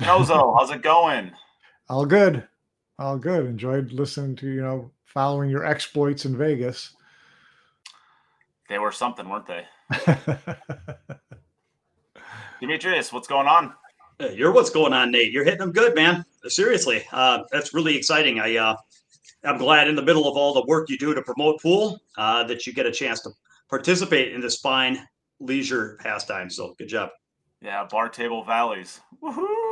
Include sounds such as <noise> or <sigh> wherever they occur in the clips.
Nozo, how's it going? All good. All good. Enjoyed listening to, you know, following your exploits in Vegas. They were something, weren't they? <laughs> Demetrius, what's going on? You're what's going on, Nate. You're hitting them good, man. Seriously, uh, that's really exciting. I uh, I'm glad in the middle of all the work you do to promote pool uh, that you get a chance to participate in this fine leisure pastime. So good job. Yeah, bar table valleys. Woohoo!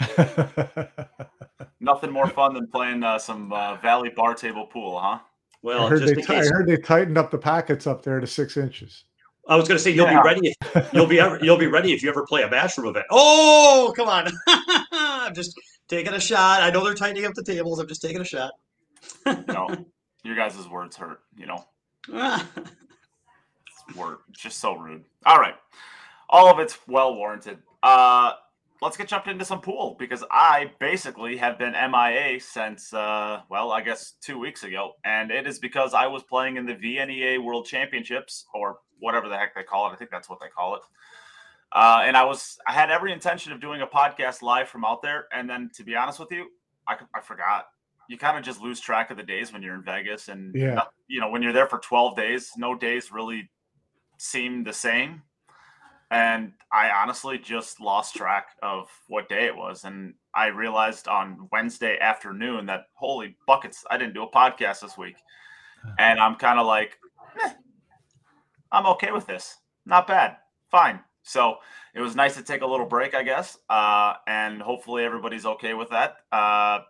<laughs> Nothing more fun than playing uh, some uh, valley bar table pool, huh? Well, I heard, they, t- I heard they tightened up the packets up there to six inches. I was going to say you'll yeah. be ready. If, <laughs> you'll be ever, you'll be ready if you ever play a bathroom event. Oh, come on! <laughs> I'm just taking a shot. I know they're tightening up the tables. I'm just taking a shot. no, your guys' words hurt. You know, word just so rude. All right, all of it's well warranted. Uh, let's get jumped into some pool because I basically have been MIA since, uh, well, I guess two weeks ago. And it is because I was playing in the VNEA World Championships or whatever the heck they call it. I think that's what they call it. Uh, and I was, I had every intention of doing a podcast live from out there. And then to be honest with you, I, I forgot. You kind of just lose track of the days when you're in Vegas. And, yeah. you know, when you're there for 12 days, no days really seem the same and I honestly just lost track of what day it was. And I realized on Wednesday afternoon that holy buckets, I didn't do a podcast this week. And I'm kind of like, eh, I'm okay with this. Not bad. Fine. So it was nice to take a little break, I guess. Uh, and hopefully everybody's okay with that. Uh,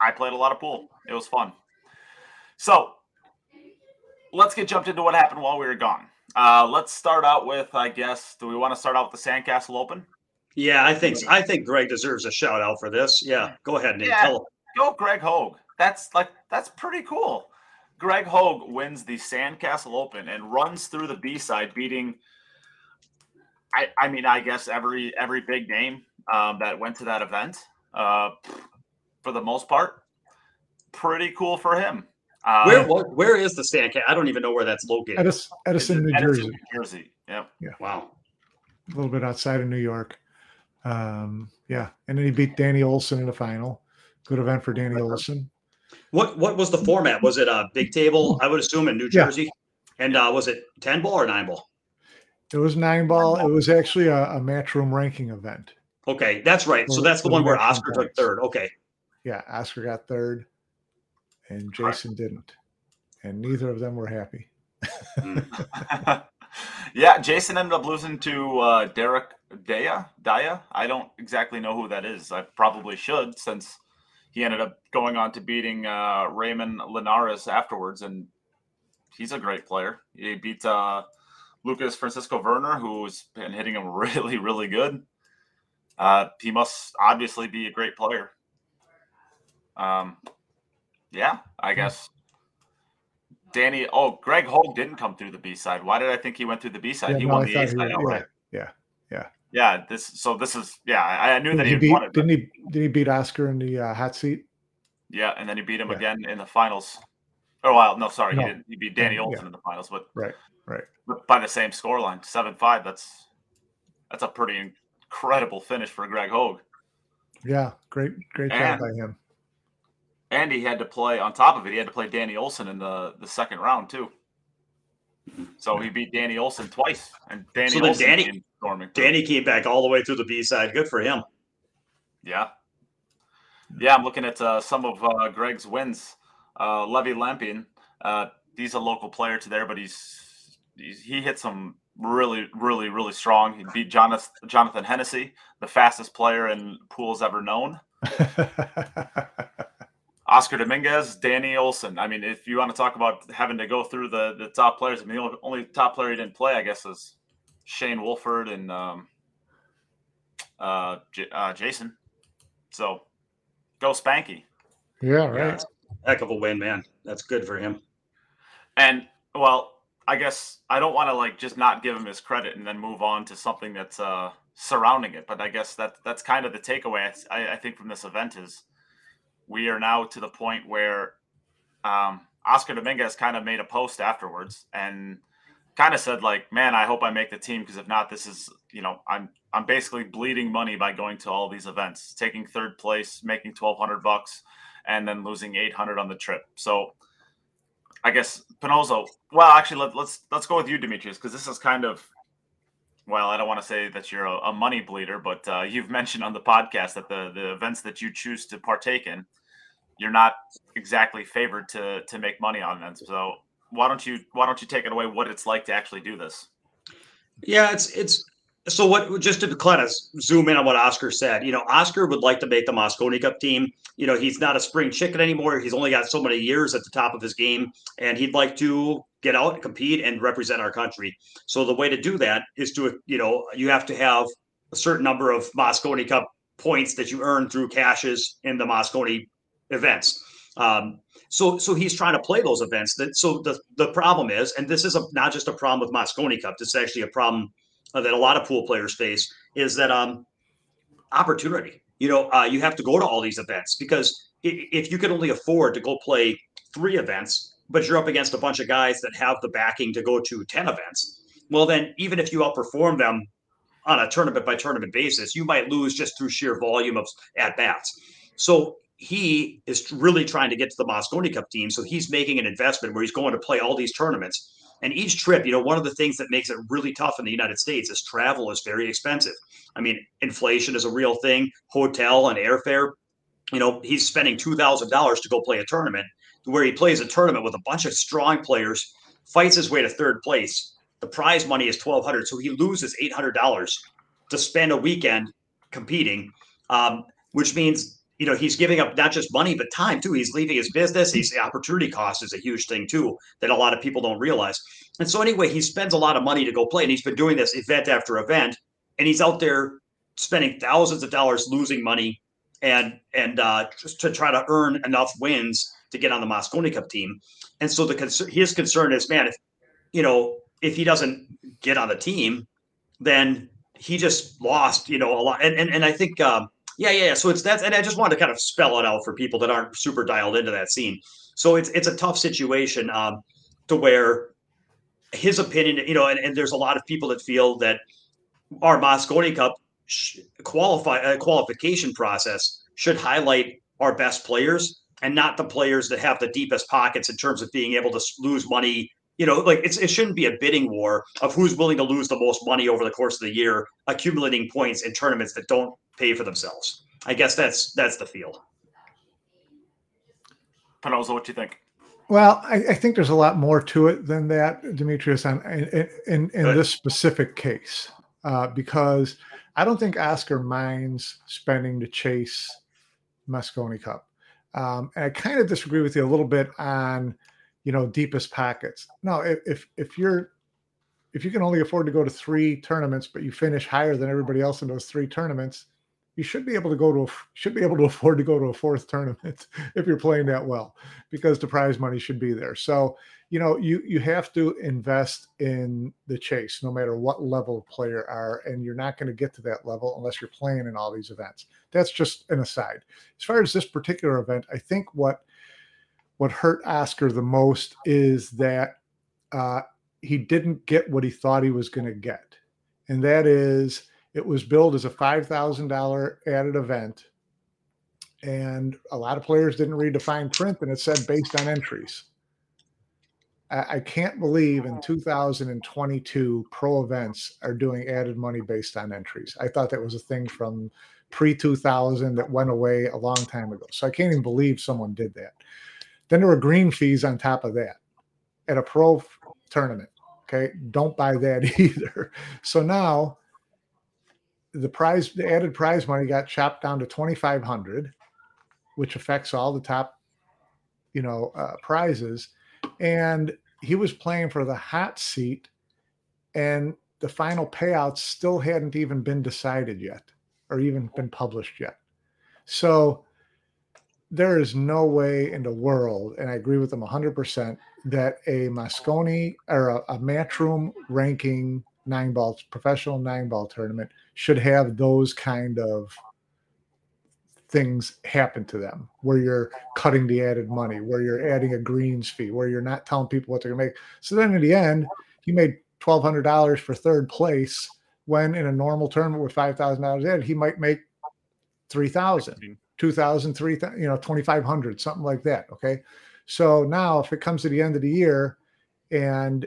I played a lot of pool. It was fun. So let's get jumped into what happened while we were gone. Uh, let's start out with, I guess, do we want to start out with the Sandcastle Open? Yeah, I think I think Greg deserves a shout out for this. Yeah, go ahead, Nate. Yeah, Tell go Greg Hogue. That's like that's pretty cool. Greg Hogue wins the Sandcastle Open and runs through the B side, beating. I I mean, I guess every every big name um, that went to that event, uh, for the most part, pretty cool for him. Uh, where where is the stand? I don't even know where that's located. Edison, Edison New Edison, Jersey. New Jersey. Yep. Yeah. Wow. A little bit outside of New York. Um, yeah, and then he beat Danny Olson in the final. Good event for Danny Olson. What what was the format? Was it a big table? I would assume in New Jersey. Yeah. And uh, was it ten ball or nine ball? It was nine ball. It was actually a, a matchroom ranking event. Okay, that's right. So that's the one where Oscar took third. Okay. Yeah, Oscar got third and Jason didn't, and neither of them were happy. <laughs> <laughs> yeah, Jason ended up losing to uh, Derek Daya. Daya. I don't exactly know who that is. I probably should since he ended up going on to beating uh, Raymond Linares afterwards, and he's a great player. He beat uh, Lukas Fracasso-Verner, who's been hitting him <laughs> really, really good. Uh, he must obviously be a great player. Um, yeah, I guess. Danny, oh, Greg Hogue didn't come through the B side. Why did I think he went through the B side? Yeah, he no, won the A side outright. Yeah, yeah, yeah. This, so this is, yeah. I, I knew did that he, he beat, won it. Didn't he? Did he beat Oscar in the uh, hot seat? Yeah, and then he beat him yeah. again in the finals. Oh, well, no, sorry, no. he didn't. He beat Danny Olson yeah. in the finals, but right, right, but by the same scoreline, seven five. That's that's a pretty incredible finish for Greg Hogue. Yeah, great, great job by him and he had to play on top of it. He had to play Danny Olson in the the second round too. So he beat Danny Olson twice, and Danny so Olson Danny Danny came back all the way through the B side. Good for him. Yeah, yeah. I'm looking at uh, some of uh, Greg's wins. Uh, Levy Lampion, uh, he's a local player to there, but he's, he's he hit some really, really, really strong. He beat Jonathan, Jonathan Hennessy, the fastest player in pools ever known. <laughs> Oscar Dominguez, Danny Olson. I mean, if you want to talk about having to go through the the top players, I mean, the only top player he didn't play, I guess, is Shane Wolford and um, uh, J- uh, Jason. So go Spanky. Yeah, right. Yeah, heck of a win, man. That's good for him. And well, I guess I don't want to like just not give him his credit and then move on to something that's uh, surrounding it. But I guess that that's kind of the takeaway I, I think from this event is we are now to the point where um, Oscar Dominguez kind of made a post afterwards and kind of said like, man, I hope I make the team because if not, this is you know I'm I'm basically bleeding money by going to all these events, taking third place, making twelve hundred bucks, and then losing eight hundred on the trip. So I guess Panozzo. Well, actually, let, let's let's go with you, Demetrius, because this is kind of well, I don't want to say that you're a, a money bleeder, but uh, you've <laughs> mentioned on the podcast that the the events that you choose to partake in, you're not exactly favored to to make money on them. So why don't you why don't you take it away? What it's like to actually do this? Yeah, it's it's so what just to kind of zoom in on what Oscar said, you know, Oscar would like to make the Mosconi Cup team. You know, he's not a spring chicken anymore. He's only got so many years at the top of his game, and he'd like to get out and compete and represent our country. So the way to do that is to, you know, you have to have a certain number of Mosconi Cup points that you earn through cashes in the Mosconi events. Um, so so he's trying to play those events. That so the the problem is, and this is a, not just a problem with Mosconi Cup. This is actually a problem uh, that a lot of pool players face is that um, opportunity. You know, uh, you have to go to all these events because if you can only afford to go play three events, but you're up against a bunch of guys that have the backing to go to 10 events, well, then even if you outperform them on a tournament by tournament basis, you might lose just through sheer volume of at bats. So he is really trying to get to the Mosconi Cup team. So he's making an investment where he's going to play all these tournaments and each trip, you know, one of the things that makes it really tough in the United States is travel is very expensive. I mean, inflation is a real thing, hotel and airfare. You know, he's spending $2,000 to go play a tournament where he plays a tournament with a bunch of strong players, fights his way to third place. The prize money is 1200 so he loses $800 to spend a weekend competing, um, which means you know he's giving up not just money but time too. He's leaving his business. He's the opportunity cost is a huge thing too that a lot of people don't realize. And so anyway he spends a lot of money to go play and he's been doing this event after event and he's out there spending thousands of dollars losing money and and uh, just to try to earn enough wins to get on the Mosconi Cup team. And so the concern his concern is man if you know if he doesn't get on the team then he just lost you know a lot. And and, and I think um, yeah, yeah. So it's that's, and I just wanted to kind of spell it out for people that aren't super dialed into that scene. So it's it's a tough situation um, to where his opinion, you know, and, and there's a lot of people that feel that our Mosconi Cup qualify uh, qualification process should highlight our best players and not the players that have the deepest pockets in terms of being able to lose money. You know, like it's, it shouldn't be a bidding war of who's willing to lose the most money over the course of the year, accumulating points in tournaments that don't pay for themselves. I guess that's that's the feel. Panozzo, what do you think? Well, I, I, think there's a lot more to it than that, Demetrius, on, in, in, in this specific case, uh, because I don't think Oscar minds spending to chase Mosconi Cup. Um, and I kind of disagree with you a little bit on, you know, deepest pockets. No, if, if, you're if you can only afford to go to three tournaments, but you finish higher than everybody else in those three tournaments, you should be able to go to a, should be able to <laughs> afford to go to a fourth tournament <laughs> if you're playing that well because the prize money should be there. So you know you you have to invest in the chase no matter what level player are and you're not going to get to that level unless you're playing in all these events. That's just an aside. As far as this particular event i think what what hurt oscar the most is that uh, he didn't get what he thought he was going to get and that is it was billed as a $5,000 added event. And a lot of players didn't read the fine print and it said based on entries. I, can't believe in 2022 pro events are doing added money based on entries. I thought that was a thing from pre 2000 that went away a long time ago. So I can't even believe someone did that. Then there were green fees on top of that at a pro tournament. Okay. Don't buy that <laughs> either. So now the prize, the added prize money got chopped down to 2,500, which affects all the top, you know, uh, prizes. And he was playing for the hot seat, and the final payouts still hadn't even been decided yet or even been published yet. So there is no way in the world, and I agree with them 100%, that a Mosconi or a, a Matchroom ranking nine ball professional nine ball tournament should have those kind of things happen to them where you're cutting the added money where you're adding a greens fee where you're not telling people what they're going to make. So then in the end he made twelve hundred dollars for third place when in a normal tournament with five thousand dollars in, he might make three thousand, two thousand, three thousand, you know, twenty five hundred, something like that. Okay, so now if it comes to the end of the year and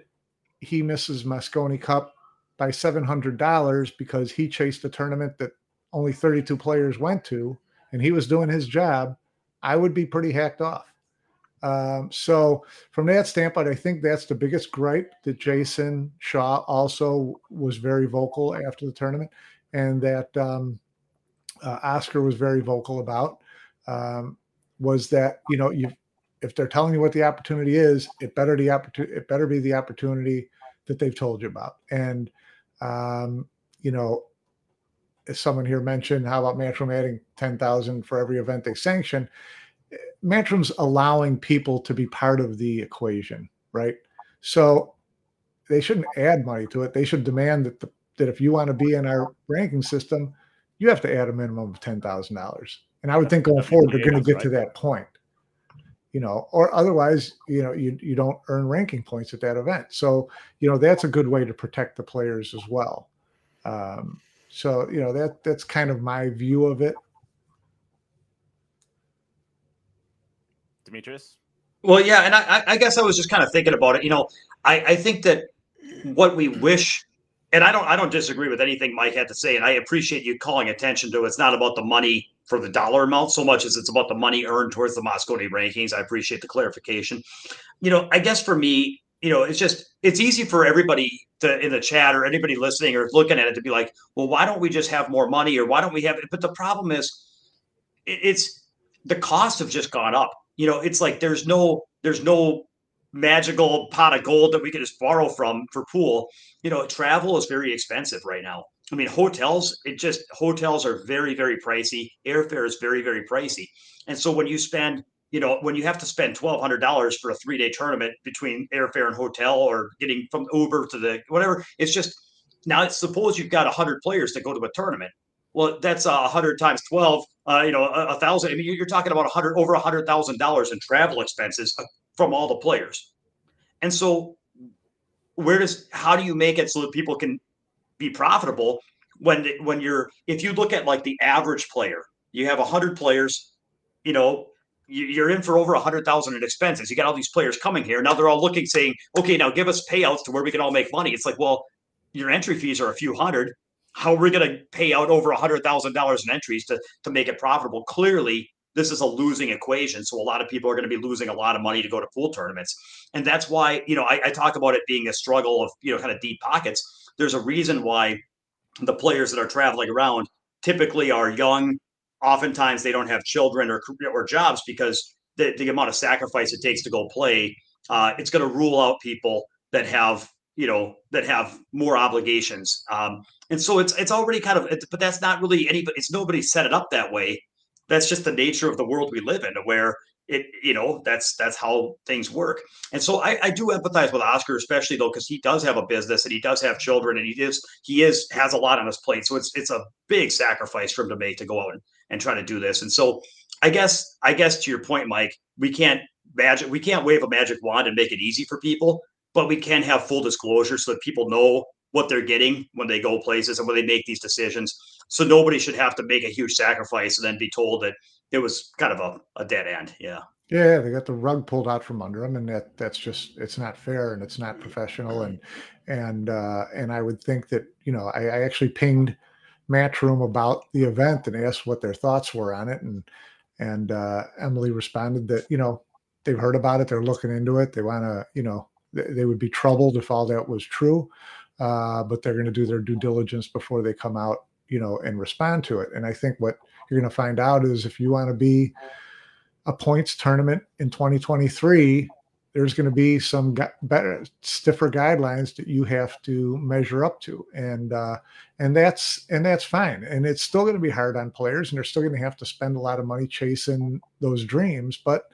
he misses Mosconi Cup by seven hundred dollars because he chased a tournament that only thirty two players went to, and he was doing his job, I would be pretty hacked off. Um, so from that standpoint, I think that's the biggest gripe that Jason Shaw also was very vocal after the tournament, and that um, uh, Oscar was very vocal about um, was that you know you if they're telling you what the opportunity is, it better the opportunity it better be the opportunity that they've told you about. And um, you know, as someone here mentioned, how about Matchroom adding ten thousand for every event they sanction? Matchroom's allowing people to be part of the equation, right? So they shouldn't add money to it. They should demand that the, that if you want to be in our ranking system, you have to add a minimum of ten thousand dollars. And I would think going forward, they're going to get to that point, you know, or otherwise, you know, you you don't earn ranking points at that event. So you know that's a good way to protect the players as well. Um, so you know that that's kind of my view of it. Demetrius? Well, yeah, and I, I guess I was just kind of thinking about it. You know, I, I think that what we wish, and I don't I don't disagree with anything Mike had to say, and I appreciate you calling attention to. it. It's not about the money for the dollar amount so much as it's about the money earned towards the Mosconi rankings. I appreciate the clarification. You know, I guess for me, you know, it's just it's easy for everybody to in the chat or anybody listening or looking at it to be like, well, why don't we just have more money or why don't we have it? But the problem is, it's the costs have just gone up you know, it's like there's no there's no magical pot of gold that we can just borrow from for pool. You know, travel is very expensive right now. I mean, hotels, it just hotels are very, very pricey. Airfare is very, very pricey. And so when you spend, you know, when you have to spend twelve hundred dollars for a three day tournament between airfare and hotel or getting from Uber to the whatever, it's just now it's suppose you've got hundred players to go to a tournament. Well, that's a hundred times twelve. Uh, you know, a, a, thousand. I mean, you're talking about a hundred over a hundred thousand dollars in travel expenses uh, from all the players. And so, where does how do you make it so that people can be profitable when when you're if you look at like the average player, you have a hundred players. You know, you're in for over a hundred thousand in expenses. You got all these players coming here. Now they're all looking, saying, "Okay, now give us payouts to where we can all make money." It's like, well, your entry fees are a few hundred how are we going to pay out over a hundred thousand dollars in entries to to make it profitable? Clearly, this is a losing equation. So a lot of people are going to be losing a lot of money to go to pool tournaments, and that's why you know I, I talk about it being a struggle of you know kind of deep pockets. There's a reason why the players that are traveling around typically are young. Oftentimes, they don't have children or or jobs because the, the amount of sacrifice it takes to go play. Uh, it's going to rule out people that have you know that have more obligations um, and so it's it's already kind of but that's not really anybody it's nobody set it up that way that's just the nature of the world we live in where it you know that's that's how things work. And so i, I do empathize with oscar especially though because he does have a business and he does have children and he is he is has a lot on his plate. So it's it's a big sacrifice for him to make to go out and, and try to do this. And so i guess i guess to your point mike we can't magic we can't wave a magic wand and make it easy for people but we can have full disclosure so that people know what they're getting when they go places and when they make these decisions. So nobody should have to make a huge sacrifice and then be told that it was kind of a, a dead end. Yeah. Yeah, they got the rug pulled out from under them, and that that's just it's not fair and it's not professional. And and uh, and I would think that you know I, I actually pinged Matchroom about the event and asked what their thoughts were on it, and and uh, Emily responded that you know they've heard about it, they're looking into it, they want to you know they would be troubled if all that was true, uh, but they're going to do their due diligence before they come out, you know, and respond to it. And I think what you're going to find out is if you want to be a points tournament in 2023, there's going to be some better, stiffer guidelines that you have to measure up to, and uh, and that's and that's fine. And it's still going to be hard on players, and they're still going to have to spend a lot of money chasing those dreams, but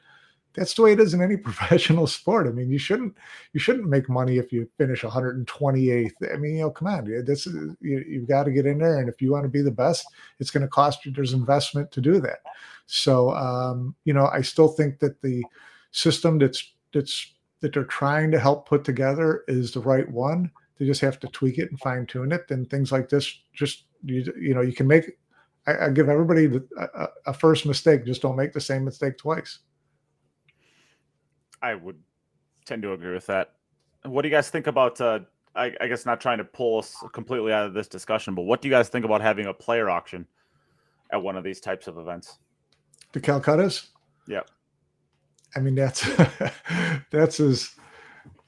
that's the way it is in any <laughs> professional sport. I mean, you shouldn't you shouldn't make money if you finish 128th. I mean, you know, come on, this is you, you've got to get in there, and if you want to be the best, it's going to cost you. There's investment to do that. So, um, you know, I still think that the system that's that's that they're trying to help put together is the right one. They just have to tweak it and fine tune it. And things like this, just you, you know, you can make. I, I give everybody the, a, a first mistake. Just don't make the same mistake twice. I would tend to agree with that. What do you guys think about? Uh, I, I, guess not trying to pull us completely out of this discussion, but what do you guys think about having a player auction at one of these types of events? The Calcuttas. Yeah. I mean that's <laughs> that's as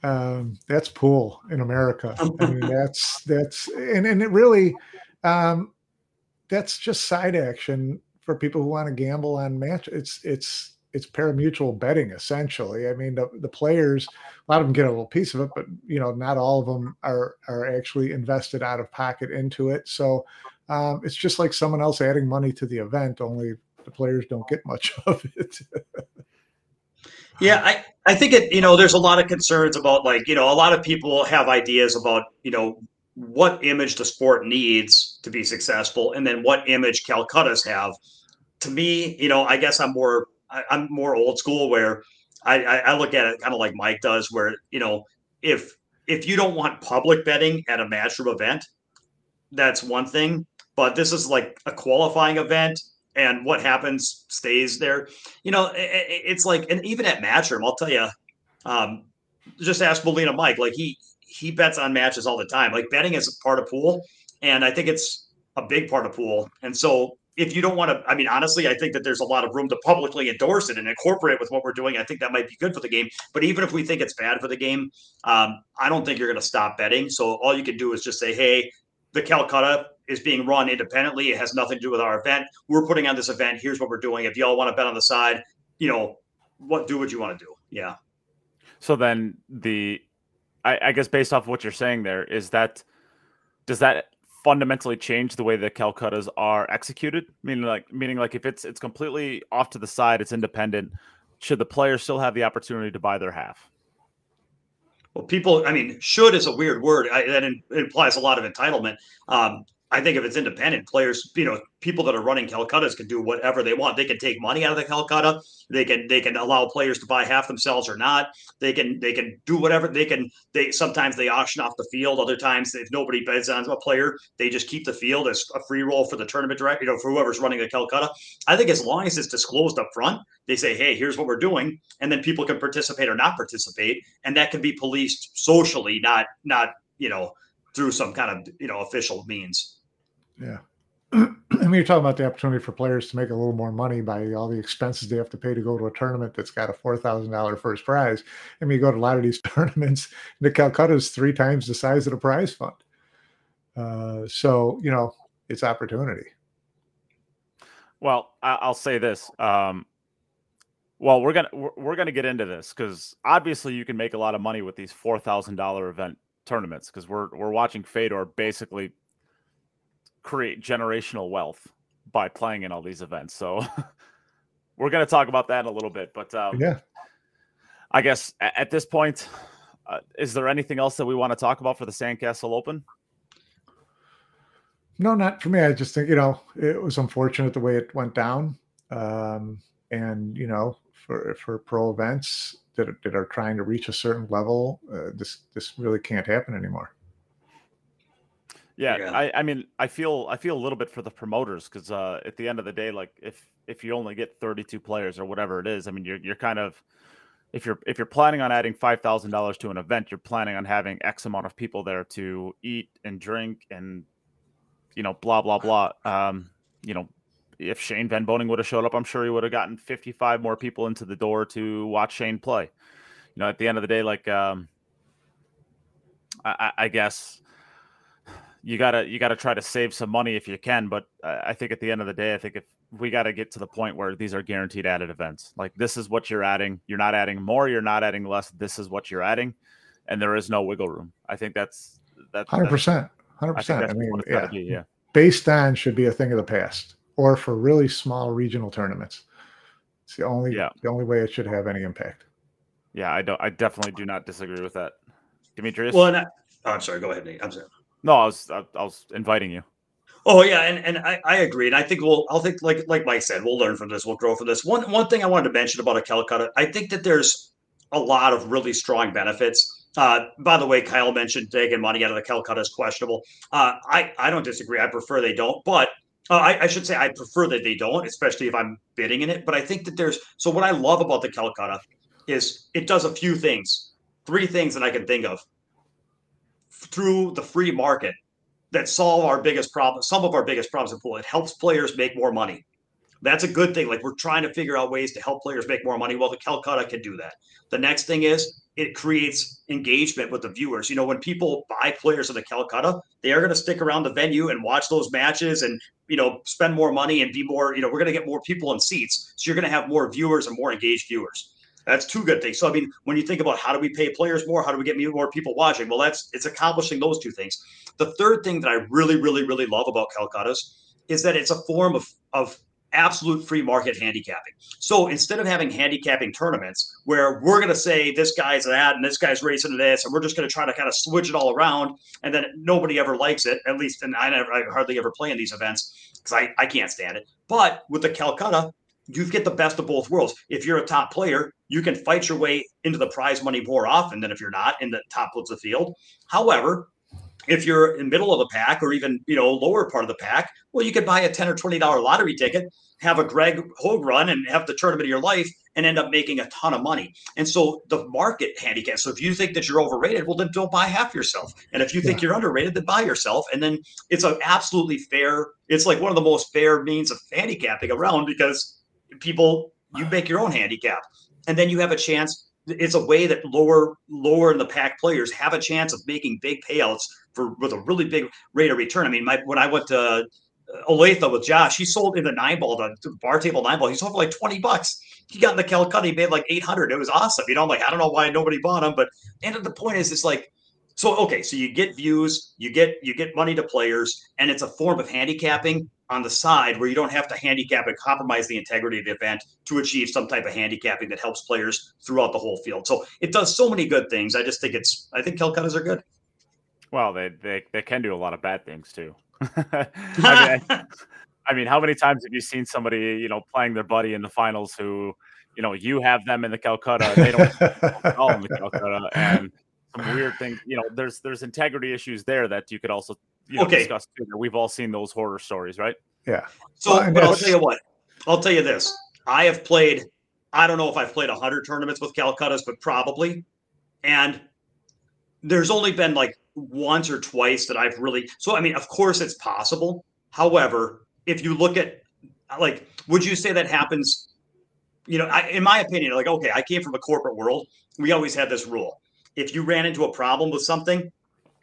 um, that's pool in America. I <laughs> mean that's that's and and it really um, that's just side action for people who want to gamble on match. It's it's it's pari-mutuel betting essentially. I mean, the, the players, a lot of them get a little piece of it, but you know, not all of them are are actually invested out of pocket into it. So um, it's just like someone else adding money to the event, only the players don't get much <laughs> of it. yeah, I I think it. You know, there's a lot of concerns about like you know, a lot of people have ideas about you know what image the sport needs to be successful, and then what image Calcuttas have. To me, you know, I guess I'm more I, am more old school where I, I, I look at it kind of like Mike does, where you know if if you don't want public betting at a matchroom event, that's one thing. But this is like a qualifying event, and what happens stays there. You know, it, it's like, and even at matchroom, I'll tell you, um, just ask Molina Mike. Like he he bets on matches all the time. Like betting is a part of pool, and I think it's a big part of pool. And so if you don't want to, I mean, honestly, I think that there's a lot of room to publicly endorse it and incorporate it with what we're doing. I think that might be good for the game. But even if we think it's bad for the game, um, I don't think you're going to stop betting. So all you can do is just say, hey, the Calcutta is being run independently. It has nothing to do with our event. We're putting on this event. Here's what we're doing. If y'all want to bet on the side, you know, what do what you want to do. Yeah. So then the, I, I guess based off what you're saying there is that, does that fundamentally change the way the Calcuttas are executed? Meaning like meaning like if it's it's completely off to the side, it's independent. Should the players still have the opportunity to buy their half? Well, people, I mean, should is a weird word. I, that in, implies a lot of entitlement. Um, I think if it's independent players, you know, people that are running Calcuttas can do whatever they want. They can take money out of the Calcutta. They can they can allow players to buy half themselves or not. They can they can do whatever they can. They sometimes they auction off the field. Other times, if nobody bids on a player, they just keep the field as a free roll for the tournament director. You know, for whoever's running the Calcutta. I think as long as it's disclosed up front, they say, hey, here's what we're doing, and then people can participate or not participate, and that can be policed socially, not not you know through some kind of you know official means. Yeah. <clears throat> I mean, you're talking about the opportunity for players to make a little more money by all the expenses they have to pay to go to a tournament that's got a four thousand dollar first prize. I mean, you go to a lot of these <laughs> tournaments, the Calcutta is three times the size of the prize fund. Uh, so you know, it's opportunity. Well, I'll say this. Um, well, we're gonna we're gonna get into this because obviously you can make a lot of money with these four thousand dollar event tournaments because we're we're watching Fedor basically create generational wealth by playing in all these events. So <laughs> we're going to talk about that in a little bit. But um, yeah, I guess at, this point, uh, is there anything else that we want to talk about for the Sandcastle Open? No, not for me. I just think you know it was unfortunate the way it went down, um, and you know for for pro events that that are trying to reach a certain level, uh, this this really can't happen anymore. Yeah, yeah, I, I mean, I feel I feel a little bit for the promoters because uh, at the end of the day, like if if you only get 32 players or whatever it is, I mean, you're you're kind of if you're if you're planning on adding five thousand dollars to an event, you're planning on having X amount of people there to eat and drink and you know blah blah blah. Um, you know, if Shane Van Boening would have showed up, I'm sure he would have gotten 55 more people into the door to watch Shane play. You know, at the end of the day, like um, I, I guess you gotta you gotta try to save some money if you can. But I think at the end of the day, I think if we got to get to the point where these are guaranteed added events, like this is what you're adding. You're not adding more. You're not adding less. This is what you're adding, and there is no wiggle room. I think that's that's hundred percent, hundred percent. I mean, yeah. Be, yeah, based on should be a thing of the past, or for really small regional tournaments. It's the only yeah. the only way it should have any impact. Yeah, I don't. I definitely do not disagree with that, Demetrius. Well, I, oh, I'm sorry. Go ahead, Nate. I'm sorry. No, I was I, I was inviting you. Oh yeah, and, and I, I agree, and I think we'll I'll think like like Mike said, we'll learn from this, we'll grow from this. One one thing I wanted to mention about a Calcutta, I think that there's a lot of really strong benefits Uh, by the way, Kyle mentioned taking money out of the Calcutta is questionable. Uh, I I don't disagree. I prefer they don't, but uh, I, I, should say I prefer that they don't, especially if I'm bidding in it. But I think that there's so what I love about the Calcutta is it does a few things, three things that I can think of through the free market that solve our biggest problem, some of our biggest problems in pool. It helps players make more money. That's a good thing. Like we're trying to figure out ways to help players make more money. Well, the Calcutta can do that. The next thing is it creates engagement with the viewers. You know, when people buy players of the Calcutta, they are going to stick around the venue and watch those matches and, you know, spend more money and be more, you know, we're going to get more people in seats. So you're going to have more viewers and more engaged viewers. That's two good things. So I mean, when you think about how do we pay players more, how do we get more people watching? Well, that's it's accomplishing those two things. The third thing that I really, really, really love about Calcuttas is that it's a form of of absolute free market handicapping. So instead of having handicapping tournaments where we're going to say this guy's that and this guy's racing this, and we're just going to try to kind of switch it all around, and then nobody ever likes it, at least, and I never, I hardly ever play in these events because I, I can't stand it. But with the Calcutta, you get the best of both worlds. If you're a top player, you can fight your way into the prize money more often than if you're not in the top of the field. However, if you're in middle of the pack or even you know lower part of the pack, well, you could buy a ten or twenty dollar lottery ticket, have a Greg Hogue run, and have the tournament of your life, and end up making a ton of money. And so the market handicap. So if you think that you're overrated, well, then don't buy half yourself. And if you think yeah. you're underrated, then buy yourself. And then it's an absolutely fair. It's like one of the most fair means of handicapping around because people you make your own handicap, and then you have a chance it's a way that lower lower in the pack players have a chance of making big payouts for with a really big rate of return. I mean, my when I went to uh, Olathe with Josh, he sold in the nine ball, the bar table nine ball. He sold for like 20 bucks. He got in the Calcutta, he made like 800. It was awesome. You know, I'm like, I don't know why nobody bought him, but and the point is, it's like, so okay, so you get views, you get you get money to players, and it's a form of handicapping on the side where you don't have to handicap and compromise the integrity of the event to achieve some type of handicapping that helps players throughout the whole field. So it does so many good things. I just think it's I think Calcuttas are good. Well, they they, they can do a lot of bad things too. <laughs> I, mean, I, <laughs> I mean, how many times have you seen somebody, you know, playing their buddy in the finals who, you know, you have them in the Calcutta, they don't <laughs> all in the Calcutta, and some weird thing. You know, there's there's integrity issues there that you could also you know, okay. discuss too. We've all seen those horror stories, right? Yeah. So, well, but I'll tell you what. I'll tell you this. I have played. I don't know if I've played hundred tournaments with Calcuttas, but probably. And there's only been like once or twice that I've really. So I mean, of course, it's possible. However, if you look at like, would you say that happens? You know, I, in my opinion, like, okay, I came from a corporate world. We always had this rule if you ran into a problem with something,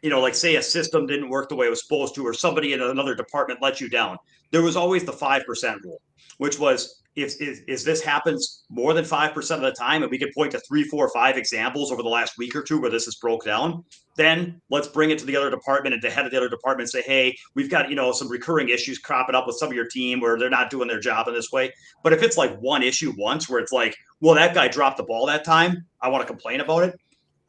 you know, like say a system didn't work the way it was supposed to, or somebody in another department let you down, there was always the 5% rule, which was if, if, if this happens more than 5% of the time, and we could point to three, four, five examples over the last week or two where this is broke down, then let's bring it to the other department and the head of the other department and say, hey, we've got, you know, some recurring issues cropping up with some of your team where they're not doing their job in this way. But if it's like one issue once where it's like, well, that guy dropped the ball that time, I want to complain about it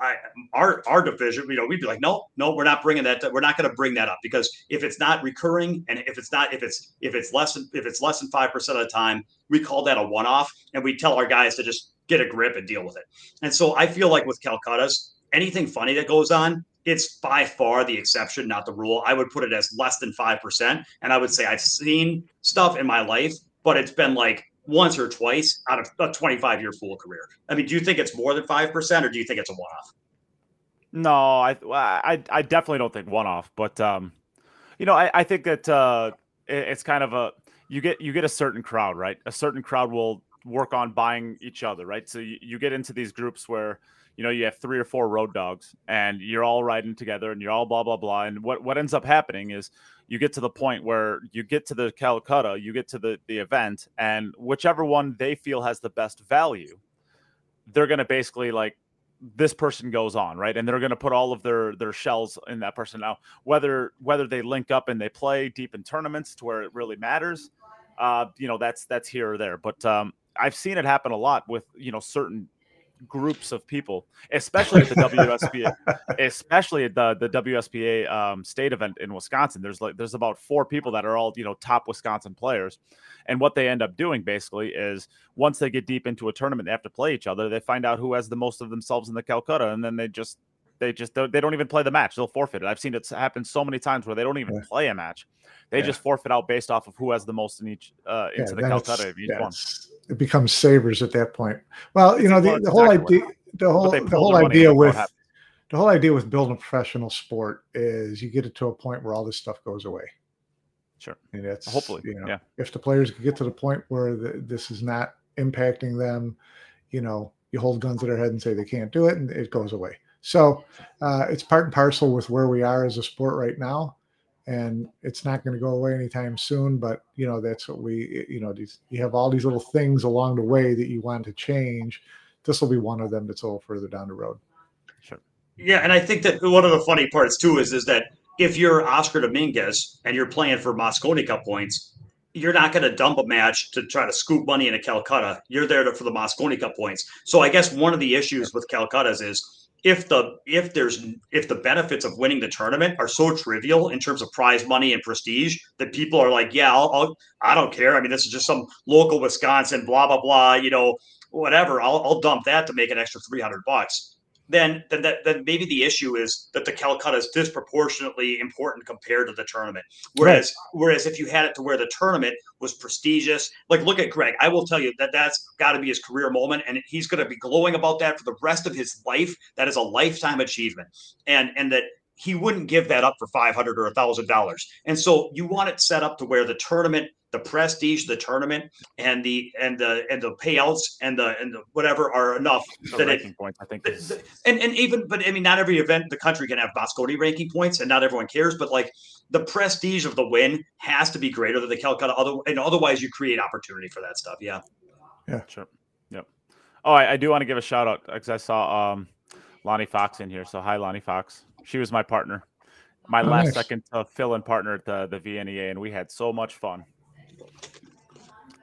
I, our our division, you know, we'd be like, no, no, we're not bringing that. We're not going to bring that up because if it's not recurring and if it's not if it's if it's less than if it's less than five percent of the time, we call that a one off, and we tell our guys to just get a grip and deal with it. And so I feel like with Calcuttas, anything funny that goes on, it's by far the exception, not the rule. I would put it as less than five percent, and I would say I've seen stuff in my life, but it's been like once or twice out of a 25 year pool career. I mean, do you think it's more than 5% or do you think it's a one off? No, I, I, I definitely don't think one off, but, um, you know, I, I think that, uh, it's kind of a, you get, you get a certain crowd, right? A certain crowd will work on buying each other, right? So you, you get into these groups where, you know, you have three or four road dogs and you're all riding together and you're all blah, blah, blah. And what, what ends up happening is you get to the point where you get to the Calcutta, you get to the, the event, and whichever one they feel has the best value, they're going to basically like, this person goes on right? And they're going to put all of their their shells in that person. Now whether whether they link up and they play deep in tournaments to where it really matters uh you know that's that's here or there. But um i've seen it happen a lot with you know certain groups of people, especially at the WSBA, <laughs> especially at the the WSBA um, state event in Wisconsin. There's like there's about four people that are all you know top Wisconsin players, and what they end up doing basically is once they get deep into a tournament, they have to play each other. They find out who has the most of themselves in the Calcutta, and then they just they just don't, they don't even play the match. They'll forfeit it. I've seen it happen so many times where they don't even yeah. play a match. They yeah. just forfeit out based off of who has the most in each uh, into the Calcutta of each one. It becomes savers at that point. Well, you know the, the whole idea, the whole the whole idea with the whole idea with building a professional sport is you get it to a point where all this stuff goes away. Sure. And that's hopefully, you know, yeah. if the players can get to the point where the, this is not impacting them, you know, you hold guns to their head and say they can't do it, and it goes away. So uh, it's part and parcel with where we are as a sport right now, and it's not going to go away anytime soon. But you know, that's what we, you know, these you have all these little things along the way that you want to change. This will be one of them that's a little further down the road. Sure. Yeah, and I think that one of the funny parts too is is that if you're Oscar Dominguez and you're playing for Mosconi Cup points, you're not going to dump a match to try to scoop money into Calcutta. You're there to, for the Mosconi Cup points. So I guess one of the issues with Calcutta's is if the if there's if the benefits of winning the tournament are so trivial in terms of prize money and prestige that people are like, yeah, I'll, I'll I don't care. I mean, this is just some local Wisconsin, blah blah blah. You know, whatever. I'll, I'll dump that to make an extra three hundred bucks then then that then maybe the issue is that the Calcutta is disproportionately important compared to the tournament. Whereas right. whereas if you had it to where the tournament was prestigious, like look at Greg, I will tell you that that's got to be his career moment, and he's going to be glowing about that for the rest of his life. That is a lifetime achievement, and and that he wouldn't give that up for 500 or a thousand dollars. And so you want it set up to where the tournament the prestige the tournament and the and the and the payouts and the and the whatever are enough the that ranking it, points i think and and even but i mean not every event the country can have Mosconi ranking points and not everyone cares but like the prestige of the win has to be greater than the calcutta other and otherwise you create opportunity for that stuff yeah. Yeah. Sure yep. Oh i, I do want to give a shout out because i saw um lonnie fox in here so hi lonnie fox she was my partner, my oh, last nice. second to fill in partner at the, the VNEA, and we had so much fun.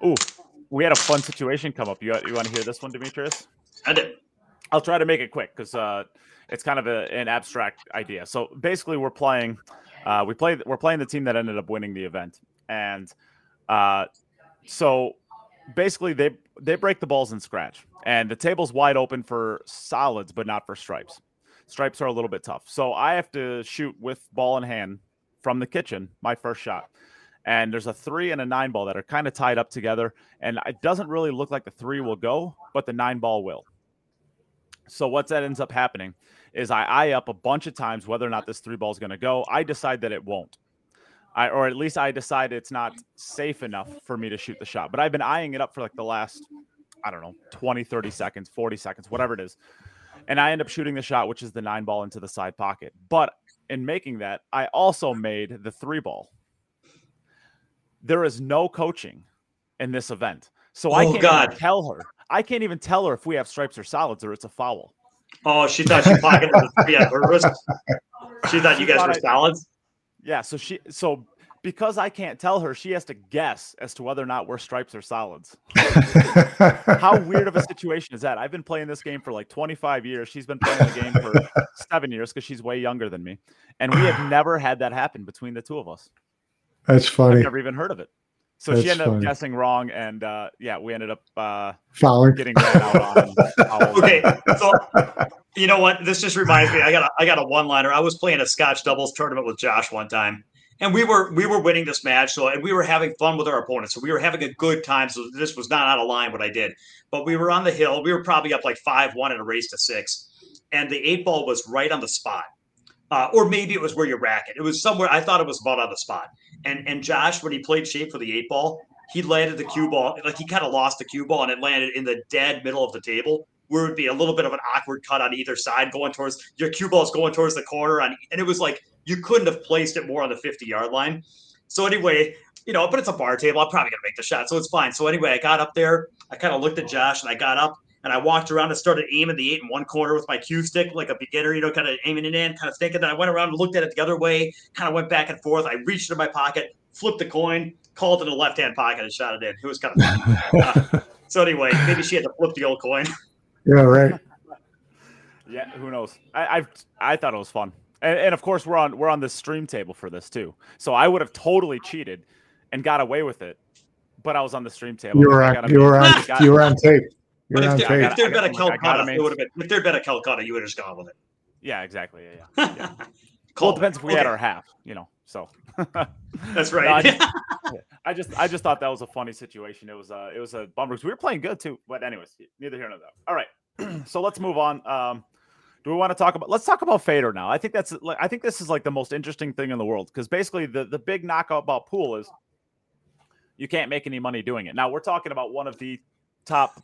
Ooh, we had a fun situation come up. You, you want to hear this one, Demetrius? I did. I'll try to make it quick because uh, it's kind of a, an abstract idea. So basically, we're playing. Uh, we play. We're playing the team that ended up winning the event, and uh, so basically they they break the balls in scratch, and the table's wide open for solids, but not for stripes. Stripes are a little bit tough. So I have to shoot with ball in hand from the kitchen, my first shot. And there's a three and a nine ball that are kind of tied up together. And it doesn't really look like the three will go, but the nine ball will. So what that ends up happening is I eye up a bunch of times whether or not this three ball is going to go. I decide that it won't. I, or at least I decide it's not safe enough for me to shoot the shot. But I've been eyeing it up for like the last, I don't know, 20, 30 seconds, 40 seconds, whatever it is and I end up shooting the shot, which is the nine ball into the side pocket. But in making that, I also made the three ball. There is no coaching in this event. So oh, I can't God. tell her. I can't even tell her if we have stripes or solids or it's a foul. Oh, she thought she pocketed her wrist. She thought you guys were solids. Yeah, so she so because I can't tell her, she has to guess as to whether or not we're stripes or solids. <laughs> How weird of a situation is that? I've been playing this game for like 25 years. She's been playing the game for <laughs> seven years because she's way younger than me. And we have never had that happen between the two of us. That's funny. I've never even heard of it. So That's she ended funny. up guessing wrong, and uh, yeah, we ended up uh, Fouling. getting ran out on. okay, so you know what? This just reminds me. I got a, I got a one liner. I was playing a Scotch doubles tournament with Josh one time, and we were we were winning this match so and we were having fun with our opponents. So we were having a good time. So this was not out of line what i did. But we were on the hill. We were probably up like five one in a race to six. And the eight ball was right on the spot. Uh, or maybe it was where you rack it. It was somewhere i thought it was about on the spot. And and josh when he played shape for the eight ball he landed the cue ball like he kind of lost the cue ball and it landed in the dead middle of the table where it would be a little bit of an awkward cut on either side going towards your cue ball is going towards the corner on and it was like you couldn't have placed it more on the 50 yard line. So anyway, you know, but it's a bar table. I'm probably gonna make the shot, so it's fine. So anyway, I got up there. I kind of looked at Josh, and I got up and I walked around and started aiming the eight in one corner with my cue stick, like a beginner, you know, kind of aiming it in, kind of thinking. Then I went around and looked at it the other way, kind of went back and forth. I reached into my pocket, flipped the coin, called in the left hand pocket, and shot it in. It was kind of fun. <laughs> uh, so anyway, maybe she had to flip the old coin. Yeah, right. yeah, who knows? I I've, I thought it was fun. And, and, of course, we're on we're on the stream table for this too. So I would have totally cheated and got away with it, but I was on the stream table. You were on, you were on, <laughs> you were on tape. But if, there, if there'd been a Calcutta, it would have been. If there'd been a Calcutta, you would have just gone with it. Yeah, exactly. Yeah, yeah. <laughs> yeah. well, it depends if we okay. had our half, you know. So <laughs> that's right. no, I, just, I, just, I just thought that was a funny situation. It was uh it was a bummer because we were playing good too. But anyways, neither here nor there. All right, <clears throat> so let's move on. Um, do we want to talk about? Let's talk about Fedor now. I think that's like I think this is like the most interesting thing in the world because basically the the big knockout about pool is you can't make any money doing it. Now we're talking about one of the top.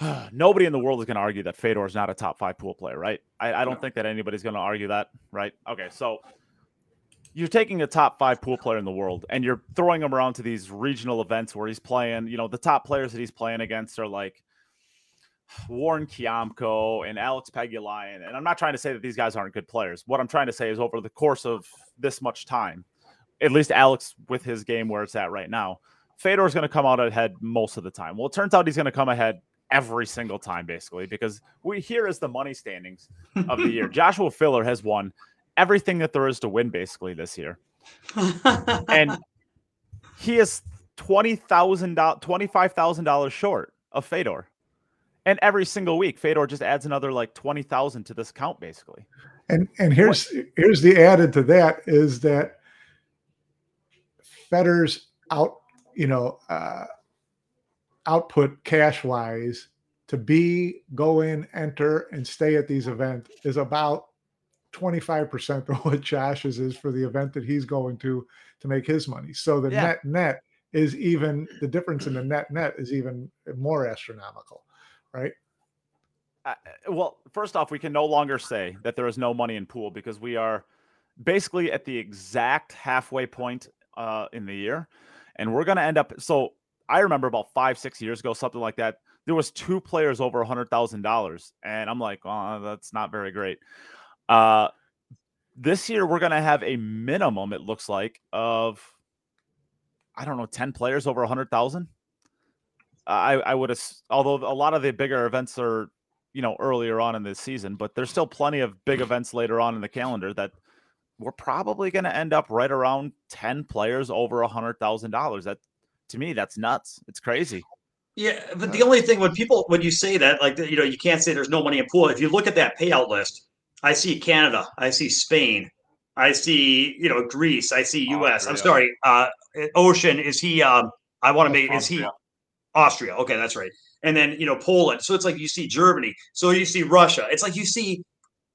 <sighs> Nobody in the world is going to argue that Fedor is not a top five pool player, right? I, I don't no. think that anybody's going to argue that, right? Okay, so you're taking a top five pool player in the world and you're throwing him around to these regional events where he's playing. You know, the top players that he's playing against are like Warren Kiamko and Alex Pagulayan. And I'm not trying to say that these guys aren't good players. What I'm trying to say is over the course of this much time, at least Alex with his game where it's at right now, Fedor is going to come out ahead most of the time. Well, it turns out he's going to come ahead every single time, basically, because we here is the money standings of the year. <laughs> Joshua Filler has won everything that there is to win basically this year. and <laughs> he is twenty thousand dollars, twenty five thousand dollars short of Fedor. And every single week, Fedor just adds another like twenty thousand to this count, basically. And and here's what? here's the added to that is that Fedor's out, you know, uh, output cash wise to be, go in, enter, and stay at these events is about 25% of what Josh's is for the event that he's going to to make his money. So the yeah. net net is even the difference in the net net is even more astronomical, right? Uh, well, first off, we can no longer say that there is no money in pool because we are basically at the exact halfway point uh, in the year, and we're going to end up. So I remember about five, six years ago, something like that. There was two players over a hundred thousand dollars, and I'm like, oh, that's not very great. Uh, this year we're going to have a minimum. It looks like of I don't know, ten players over a hundred thousand. I I would have, although a lot of the bigger events are you know earlier on in this season, but there's still plenty of big events later on in the calendar that we're probably going to end up right around 10 players over a hundred thousand dollars that to me that's nuts it's crazy yeah but the only thing when people when you say that like you know you can't say there's no money in pool if you look at that payout list I see Canada. I see Spain. I see you know Greece. I see U.S. Austria. I'm sorry. Uh, Ocean is he? Um, I want to make is he Austria? Okay, that's right. And then you know Poland. So it's like you see Germany. So you see Russia. It's like you see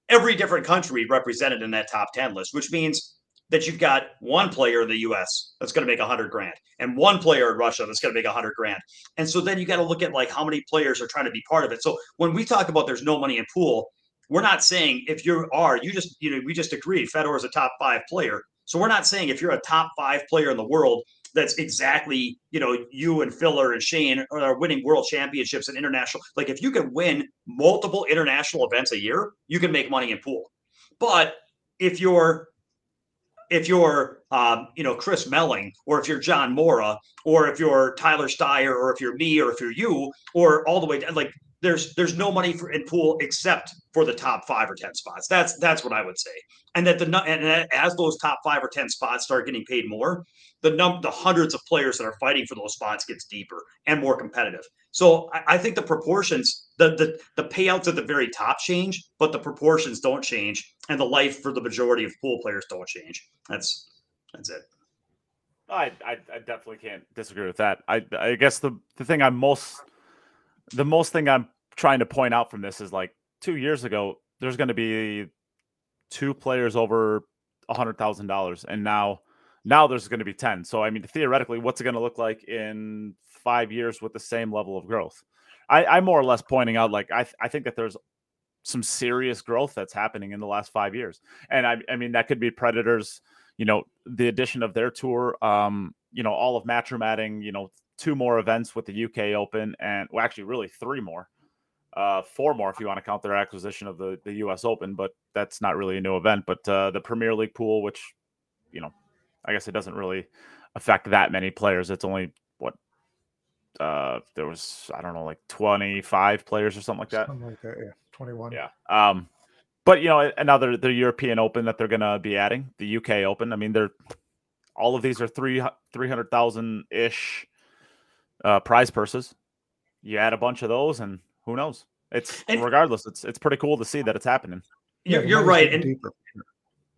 every different country represented in that top ten list, which means that you've got one player in the U.S. that's going to make a hundred grand, and one player in Russia that's going to make a hundred grand. And so then you got to look at like how many players are trying to be part of it. So when we talk about there's no money in pool, we're not saying if you are, you just, you know, we just agreed Fedor is a top five player. So we're not saying if you're a top five player in the world, that's exactly, you know, you and Filler and Shane are winning world championships and international. Like if you can win multiple international events a year, you can make money in pool. But if you're if you're um, you know Chris Melling, or if you're John Morra, or if you're Tyler Styer, or if you're me, or if you're you, or all the way down, like there's there's no money for in pool except for the top five or ten spots. That's that's what I would say. And that the and as those top five or ten spots start getting paid more, the num the hundreds of players that are fighting for those spots gets deeper and more competitive. So I, I think the proportions, the the the payouts at the very top change, but the proportions don't change, and the life for the majority of pool players don't change. That's that's it. I, I, I definitely can't disagree with that. I I guess the the thing I'm most the most thing I'm trying to point out from this is like two years ago, there's going to be two players over a hundred thousand dollars, and now now there's going to be ten. So I mean, theoretically, what's it going to look like in five years with the same level of growth? I, I'm more or less pointing out like I th- I think that there's some serious growth that's happening in the last five years, and I I mean that could be Predators. You know, the addition of their tour, um, you know, all of Matchroom adding, you know, two more events with the UK Open, and well, actually, really three more, uh, four more if you want to count their acquisition of the the US Open, but that's not really a new event. But uh, the Premier League pool, which you know, I guess it doesn't really affect that many players. It's only what uh, there was, I don't know, like twenty five players or something like that. Something like that, yeah, twenty one. Yeah. Um, but you know, another the European Open that they're going to be adding, the UK Open. I mean, they're all of these are three three hundred thousand ish uh, prize purses. You add a bunch of those, and who knows? It's and, regardless. It's it's pretty cool to see that it's happening. You're, you're right, and deeper.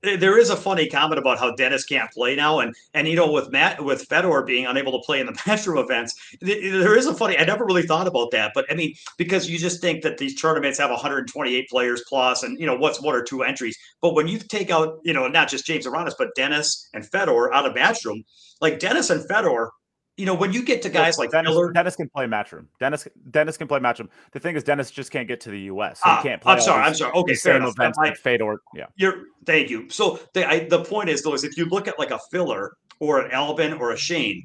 There is a funny comment about how Dennis can't play now, and and you know with Matt with Fedor being unable to play in the <laughs> matchroom events, th- there is a funny. I never really thought about that, but I mean because you just think that these tournaments have 128 players plus, and you know what's one or two entries. But when you take out you know not just James Aranas, but Dennis and Fedor out of matchroom, like Dennis and Fedor. You know, when you get to guys like Dennis, Miller, Dennis can play matchroom. Dennis Dennis can play matchroom. The thing is, Dennis just can't get to the U.S. So Ah, he can't play. I'm sorry, these- I'm sorry. Okay, fair same enough. events that Fedor. Yeah. You're thank you. So the I, the point is though is if you look at like a filler or an Albin or a Shane,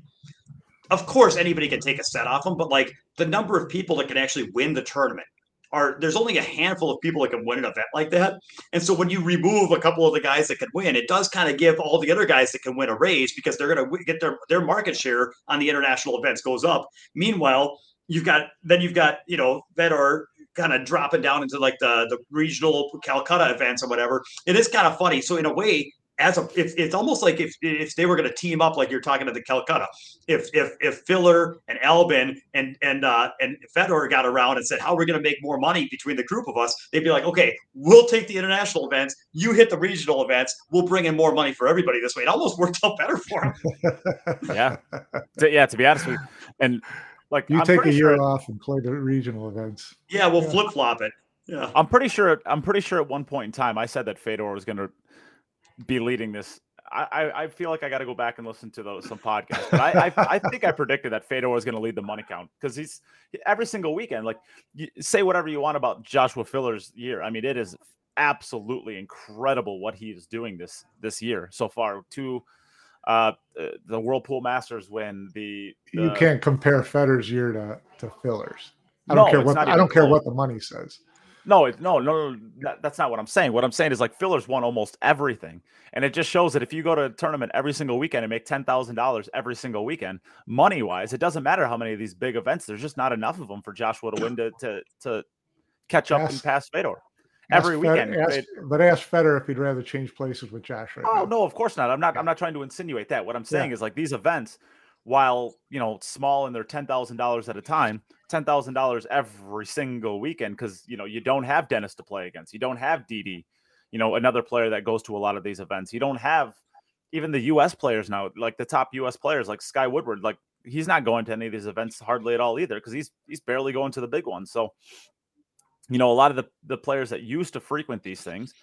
of course anybody can take a set off them, but like the number of people that can actually win the tournament are there's only a handful of people that can win an event like that. And so when you remove a couple of the guys that can win, it does kind of give all the other guys that can win a raise because they're going to get their their market share on the international events goes up. Meanwhile, you've got then you've got you know that are kind of dropping down into like the the regional Calcutta events or whatever. It is kind of funny. So in a way, as a if it's almost like if if they were going to team up like you're talking to the Calcutta, if if if Filler and Albin and and uh, and Fedor got around and said how we're going to make more money between the group of us, they'd be like, okay, we'll take the international events, you hit the regional events, we'll bring in more money for everybody this way. It almost worked out better for them. <laughs> Yeah. To- yeah. To be honest with you, and like you I'm take a year sure, off and play the regional events. Yeah, we'll Yeah. flip flop it. Yeah. I'm pretty sure. I'm pretty sure at one point in time I said that Fedor was going to be leading this. I, I, feel like I got to go back and listen to those some podcasts. But I, I, I <laughs> think I predicted that Fedor was going to lead the money count because he's every single weekend. Like, you, say whatever you want about Joshua Filler's year. I mean, it is absolutely incredible what he is doing this this year so far. To uh, the World Pool Masters win the, you can't compare Fedor's year to, to Fillers. I No, don't care it's what I don't care what the money says. No, no, no, no, that's not what I'm saying. What I'm saying is like fillers won almost everything, and it just shows that if you go to a tournament every single weekend and make ten thousand dollars every single weekend, money wise, it doesn't matter how many of these big events. There's just not enough of them for Joshua to win to to, to catch up and pass Fedor Ask every Fed- weekend. ask- but ask Federer if he'd rather change places with Josh right Oh now. no, of course not. I'm not. I'm not trying to insinuate that. What I'm saying is like these events, while you know small and they're ten thousand dollars at a time, ten thousand dollars every single weekend because you know you don't have Dennis to play against. You don't have DD, you know another player that goes to a lot of these events. You don't have even the U.S. players now, like the top U.S. players, like Sky Woodward. Like he's not going to any of these events hardly at all either because he's he's barely going to the big ones. So you know a lot of the the players that used to frequent these things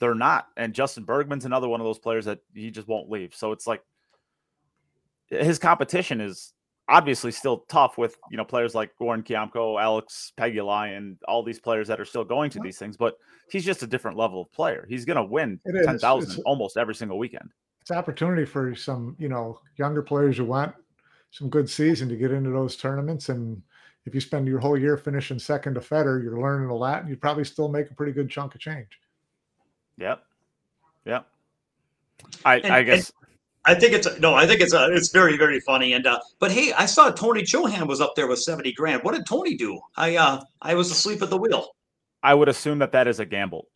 they're not. And Justin Bergman's another one of those players that he just won't leave. So it's like his competition is obviously still tough with you know players like Goran Kiamko, Alex Pegula, and all these players that are still going to these things. But he's just a different level of player. He's going to win It is. ten thousand almost every single weekend. It's an opportunity for some, you know, younger players who want some good season to get into those tournaments. And if you spend your whole year finishing second to Federer, you're learning a lot, and you probably still make a pretty good chunk of change. Yep. Yep. I And- I and- guess I think it's no, I think it's uh, it's very very funny. And uh, but hey, I saw Tony Chohan was up there with seventy grand. What did Tony do? I uh I was asleep at the wheel. I would assume that that is a gamble.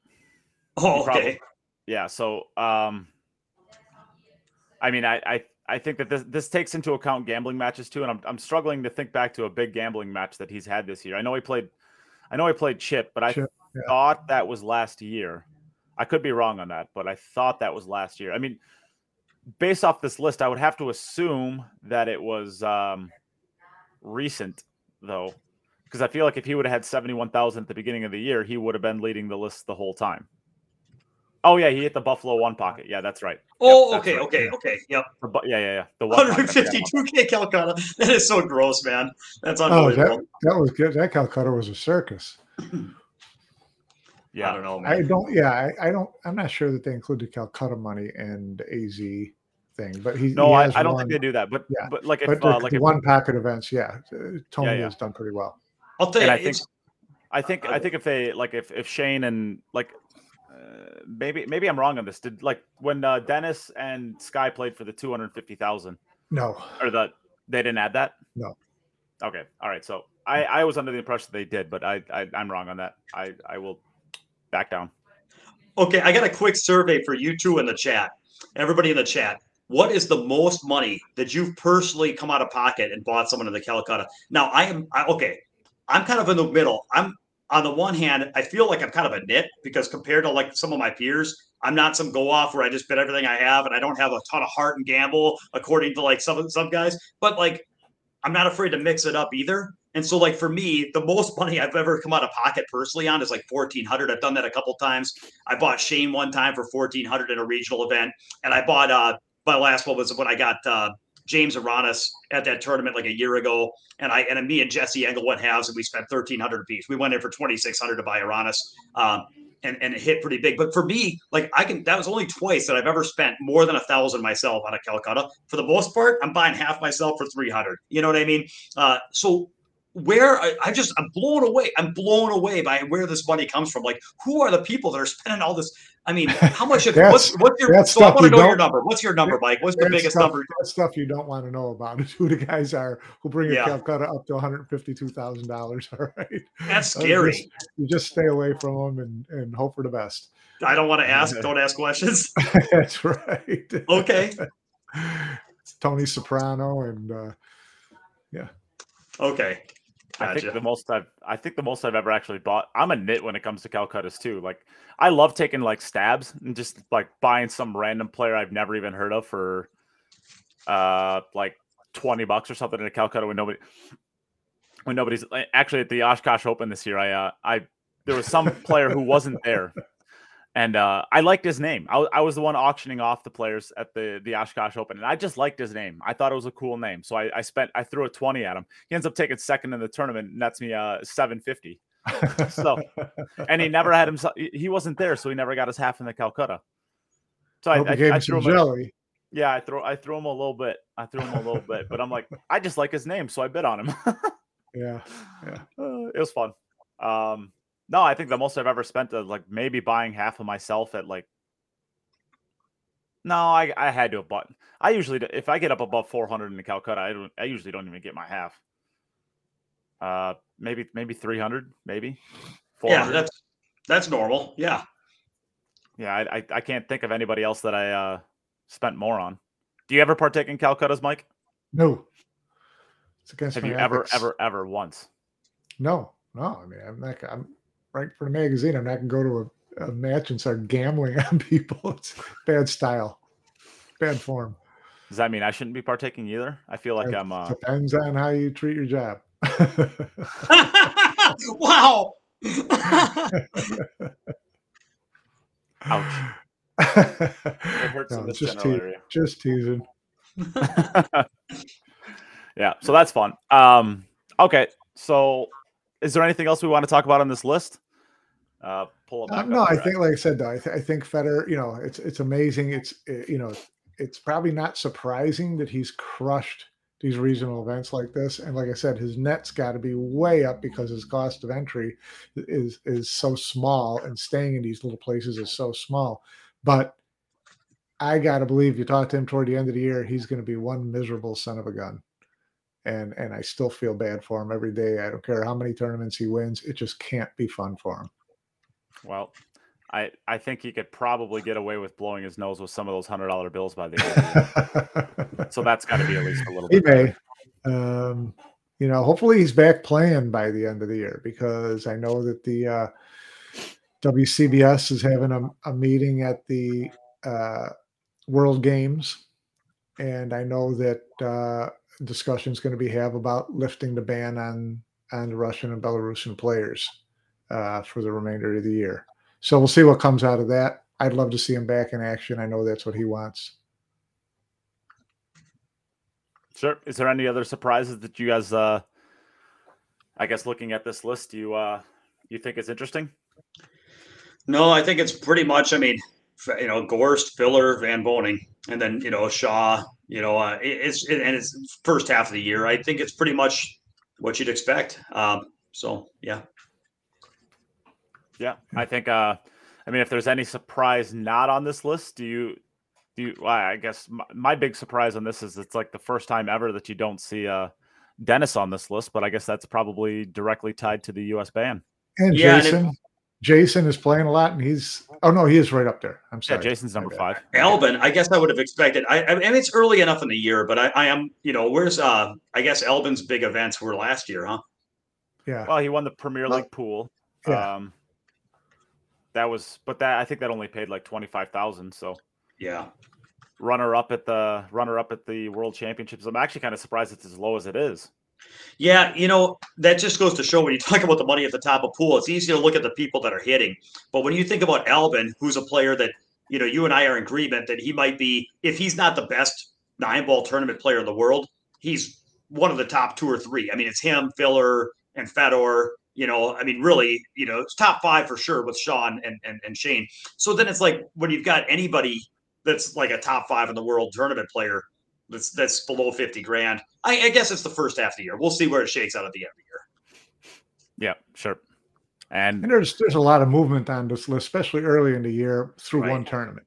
Oh, probably- okay. Yeah. So, um, I mean, I, I, I think that this this takes into account gambling matches too, and I'm I'm struggling to think back to a big gambling match that he's had this year. I know he played, I know he played Chip, but I Chip, yeah. thought that was last year. I could be wrong on that, but I thought that was last year. I mean, based off this list, I would have to assume that it was um, recent though, because I feel like if he would have had seventy one thousand at the beginning of the year, he would have been leading the list the whole time. Oh yeah, he hit the Buffalo one pocket. Yeah, that's right. Oh, that's okay, right. okay, okay. Yep. The bu- yeah, yeah, yeah. The one pocket, I forgot about 152k Calcutta. That is so gross, man. That's Oh, unbelievable. that, that was good. That Calcutta was a circus. Yeah, I don't know, I don't, yeah, I, I don't, I'm not sure that they included Calcutta money and AZ thing, but he, no, he I, I don't won- think they do that. But Yeah, but like if But uh, like the if, one pocket events, yeah, uh, Tony yeah. has done pretty well. I'll tell you, I think I think I think if they like if if Shane and like uh, maybe maybe I'm wrong on this. Did like when uh, Dennis and Sky played for the two hundred fifty thousand No, or the they didn't add that? No. Okay. All right. So I I was under the impression they did, but I, I I'm wrong on that. I I will back down. okay. I got a quick survey for you two in the chat. Everybody in the chat. What is the most money that you've personally come out of pocket and bought someone in the Calcutta? Now, I am I, okay. I'm kind of in the middle. I'm on the one hand, I feel like I'm kind of a nit because compared to like some of my peers, I'm not some go off where I just bet everything I have and I don't have a ton of heart and gamble according to like some some guys. But like, I'm not afraid to mix it up either. And so, like for me, the most money I've ever come out of pocket personally on is like fourteen hundred. I've done that a couple times. I bought Shane one time for fourteen hundred in a regional event, and I bought uh my last one was when I got uh James Aranas at that tournament like a year ago, and I and me and Jesse Engel went halves, and we spent thirteen hundred apiece. We went in for twenty six hundred to buy Aranas, um, and and it hit pretty big. But for me, like I can, that was only twice that I've ever spent more than a thousand myself on a Calcutta. For the most part, I'm buying half myself for three hundred. You know what I mean? Uh, so where I, I, just I'm blown away. I'm blown away by where this money comes from. Like, who are the people that are spending all this? I mean, how much? Of, <laughs> what's what's your? So I want to know your number. What's your number, Mike? What's the biggest stuff, number? That stuff you don't want to know about is who the guys are who bring a yeah. Calcutta up to one hundred fifty-two thousand dollars. <laughs> All right, that's scary. You just, you just stay away from them and and hope for the best. I don't want to ask. don't ask questions. <laughs> that's right. Okay. it's Tony Soprano and uh, yeah. Okay. Gotcha. I think the most I've I think the most I've ever actually bought. I'm a nit when it comes to Calcuttas too. Like I love taking like stabs and just like buying some random player I've never even heard of for uh like 20 bucks or something in a Calcutta when nobody when nobody's actually at the Oshkosh Open this year. I uh I there was some player who wasn't there and uh, I liked his name. I, I, was the one auctioning off the players at the the Oshkosh Open, and I just liked his name. I thought it was a cool name, so I, I spent I threw a twenty at him. He ends up taking second in the tournament, and that's me uh seven fifty. so, and he <laughs> never had himself. He wasn't there, so he never got his half in the Calcutta. So I, I, I threw him jelly. A, yeah, I threw I threw him a little bit. I threw him a little bit, but I'm like, I just like his name, so I bid on him. <laughs> yeah, yeah, uh, it was fun. Um, no, I think the most I've ever spent is like maybe buying half of myself at like. No, I I had to have bought. I usually if I get up above 400 in the Calcutta, I don't. I usually don't even get my half. Uh, maybe maybe 300, maybe. Yeah, that's that's normal. Yeah. Yeah, I, I, I can't think of anybody else that I uh spent more on. Do you ever partake in Calcuttas, Mike? No. It's against. Have you ever ever ever once? No, no. I mean, I'm not. I'm write for the magazine. I'm not going to go to a, a, match and start gambling <laughs> on people. It's bad style, bad form. Does that mean I shouldn't be partaking either? I feel like it I'm. Uh... Depends on how you treat your job. <laughs> wow. Ouch. it hurts no, in this just, te- area. just teasing. <laughs> yeah, so that's fun. Um, okay, so is there anything else we want to talk about on this list? Uh, pull up. Uh, no, I think, like I said, though, I, th- I think Federer. You know, it's it's amazing. It's it, you know, it's probably not surprising that he's crushed these regional events like this. And like I said, his net's got to be way up because his cost of entry is is so small, and staying in these little places is so small. But I got to believe you talk to him toward the end of the year, he's going to be one miserable son of a gun and and I still feel bad for him every day. I don't care how many tournaments he wins; it just can't be fun for him. Well, I I think he could probably get away with blowing his nose with some of those hundred dollar bills by the end. <laughs> so that's got to be at least a little. Bit. He may. Um, you know, hopefully he's back playing by the end of the year because I know that the uh, WCBS is having a, a meeting at the uh, World Games, and I know that uh, discussion is going to be have about lifting the ban on on the Russian and Belarusian players uh, for the remainder of the year. So we'll see what comes out of that. I'd love to see him back in action. I know that's what he wants. Sure. Is there any other surprises that you guys, uh, I guess, looking at this list, you uh, you think is interesting? No, I think it's pretty much. I mean, you know, Gorst, Filler, Van Boening, and then you know Shaw. You know, uh, it's it, and it's first half of the year. I think it's pretty much what you'd expect. Um, so yeah. Yeah, I think. Uh, I mean, if there's any surprise not on this list, do you? Do you? Well, I guess my, my, big surprise on this is it's like the first time ever that you don't see uh, Dennis on this list, but I guess that's probably directly tied to the U.S. ban. And yeah, Jason, and it, Jason is playing a lot, and he's oh no, he is right up there. I'm sorry, yeah, Jason's number five. Albin, I guess I would have expected. I, I and it's early enough in the year, but I, I am, you know, where's uh, I guess Albin's big events were last year, huh? Yeah. Well, he won the Premier League well, pool. Yeah. Um, that was, but that I think that only paid like twenty five thousand. So yeah, runner up at the runner up at the World Championships. I'm actually kind of surprised it's as low as it is. Yeah, you know, that just goes to show when you <laughs> talk about the money at the top of pool, it's easy to look at the people that are hitting. But when you think about Albin, who's a player that, you know, you and I are in agreement that he might be, if he's not the best nine ball tournament player in the world, he's one of the top two or three. I mean, it's him, Filler, and Fedor. You know, I mean, really, you know, it's top five for sure with Sean and, and, and Shane. So then it's like when you've got anybody that's like a top five in the world tournament player, that's that's below 50 grand. I, I, guess it's the first half of the year. We'll see where it shakes out at the end of the year. Yeah, sure. And, and there's there's a lot of movement on this list, especially early in the year through right. one tournament.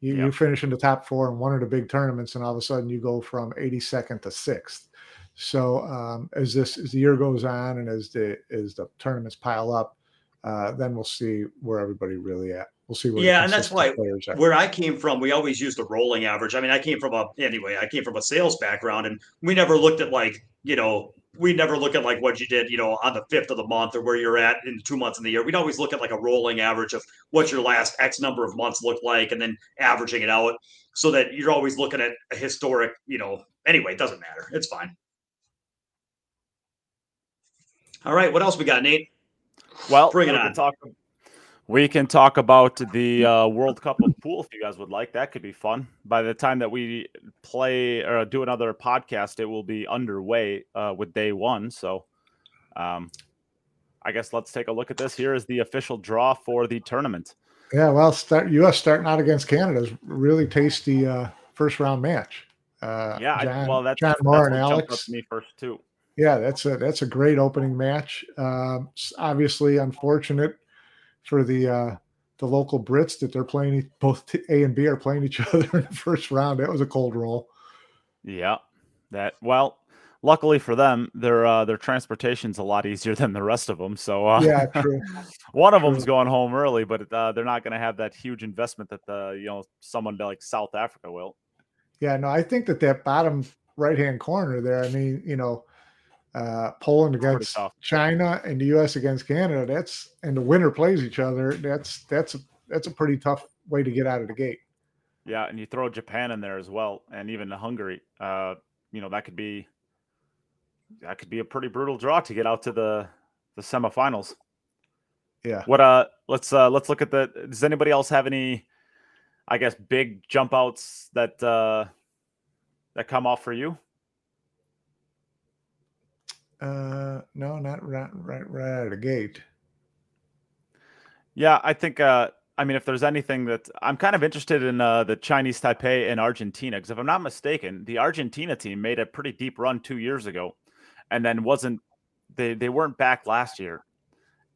You, yep. you finish in the top four in one of the big tournaments, and all of a sudden you go from 82nd to sixth. So um, as this as the year goes on, and as the as the tournaments pile up, uh, then we'll see where everybody really at. We'll see where. Yeah, and that's why where I came from, we always used a rolling average. I mean, I came from a anyway. I came from a sales background, and we never looked at like you know we never look at like what you did, you know, on the fifth of the month or where you're at in two months in the year. We'd always look at like a rolling average of what your last X number of months looked like, and then averaging it out, so that you're always looking at a historic, you know. Anyway, it doesn't matter. It's fine. All right, what else we got, Nate? Well, bring it on. Talk, we can talk about the uh, World Cup of Pool if you guys would like. That could be fun. By the time that we play or do another podcast, it will be underway uh, with day one. So, um, I guess let's take a look at this. Here is the official draw for the tournament. Yeah, well, start, U.S. starting out against Canada is really tasty uh, first round match. Uh, yeah, John, I, well, that's John Moore that's and Alex. me first too. Yeah, that's a that's a great opening match. Um, obviously, unfortunate for the uh, the local Brits that they're playing. Both A and B are playing each <laughs> other in the first round. That was a cold roll. Yeah, that well. Luckily for them, their uh, their transportation's a lot easier than the rest of them. So uh, yeah, true. <laughs> one of them's going home early, but uh, they're not going to have that huge investment that the you know someone like South Africa will. Yeah, no, I think that that bottom right hand corner there. I mean, you know, uh, Poland against China and the U.S. against Canada. That's and the winner plays each other. That's that's a, that's a pretty tough way to get out of the gate. Yeah, and you throw Japan in there as well, and even Hungary. Uh, you know that could be that could be a pretty brutal draw to get out to the the semifinals. Yeah. What uh let's uh let's look at the does anybody else have any I guess big jump outs that uh that come off for you? Uh, no, not right, right, right out of the gate. Yeah, I think. Uh, I mean, if there's anything that I'm kind of interested in uh, the Chinese Taipei and Argentina, because if I'm not mistaken, the Argentina team made a pretty deep run two years ago, and then wasn't they they weren't back last year.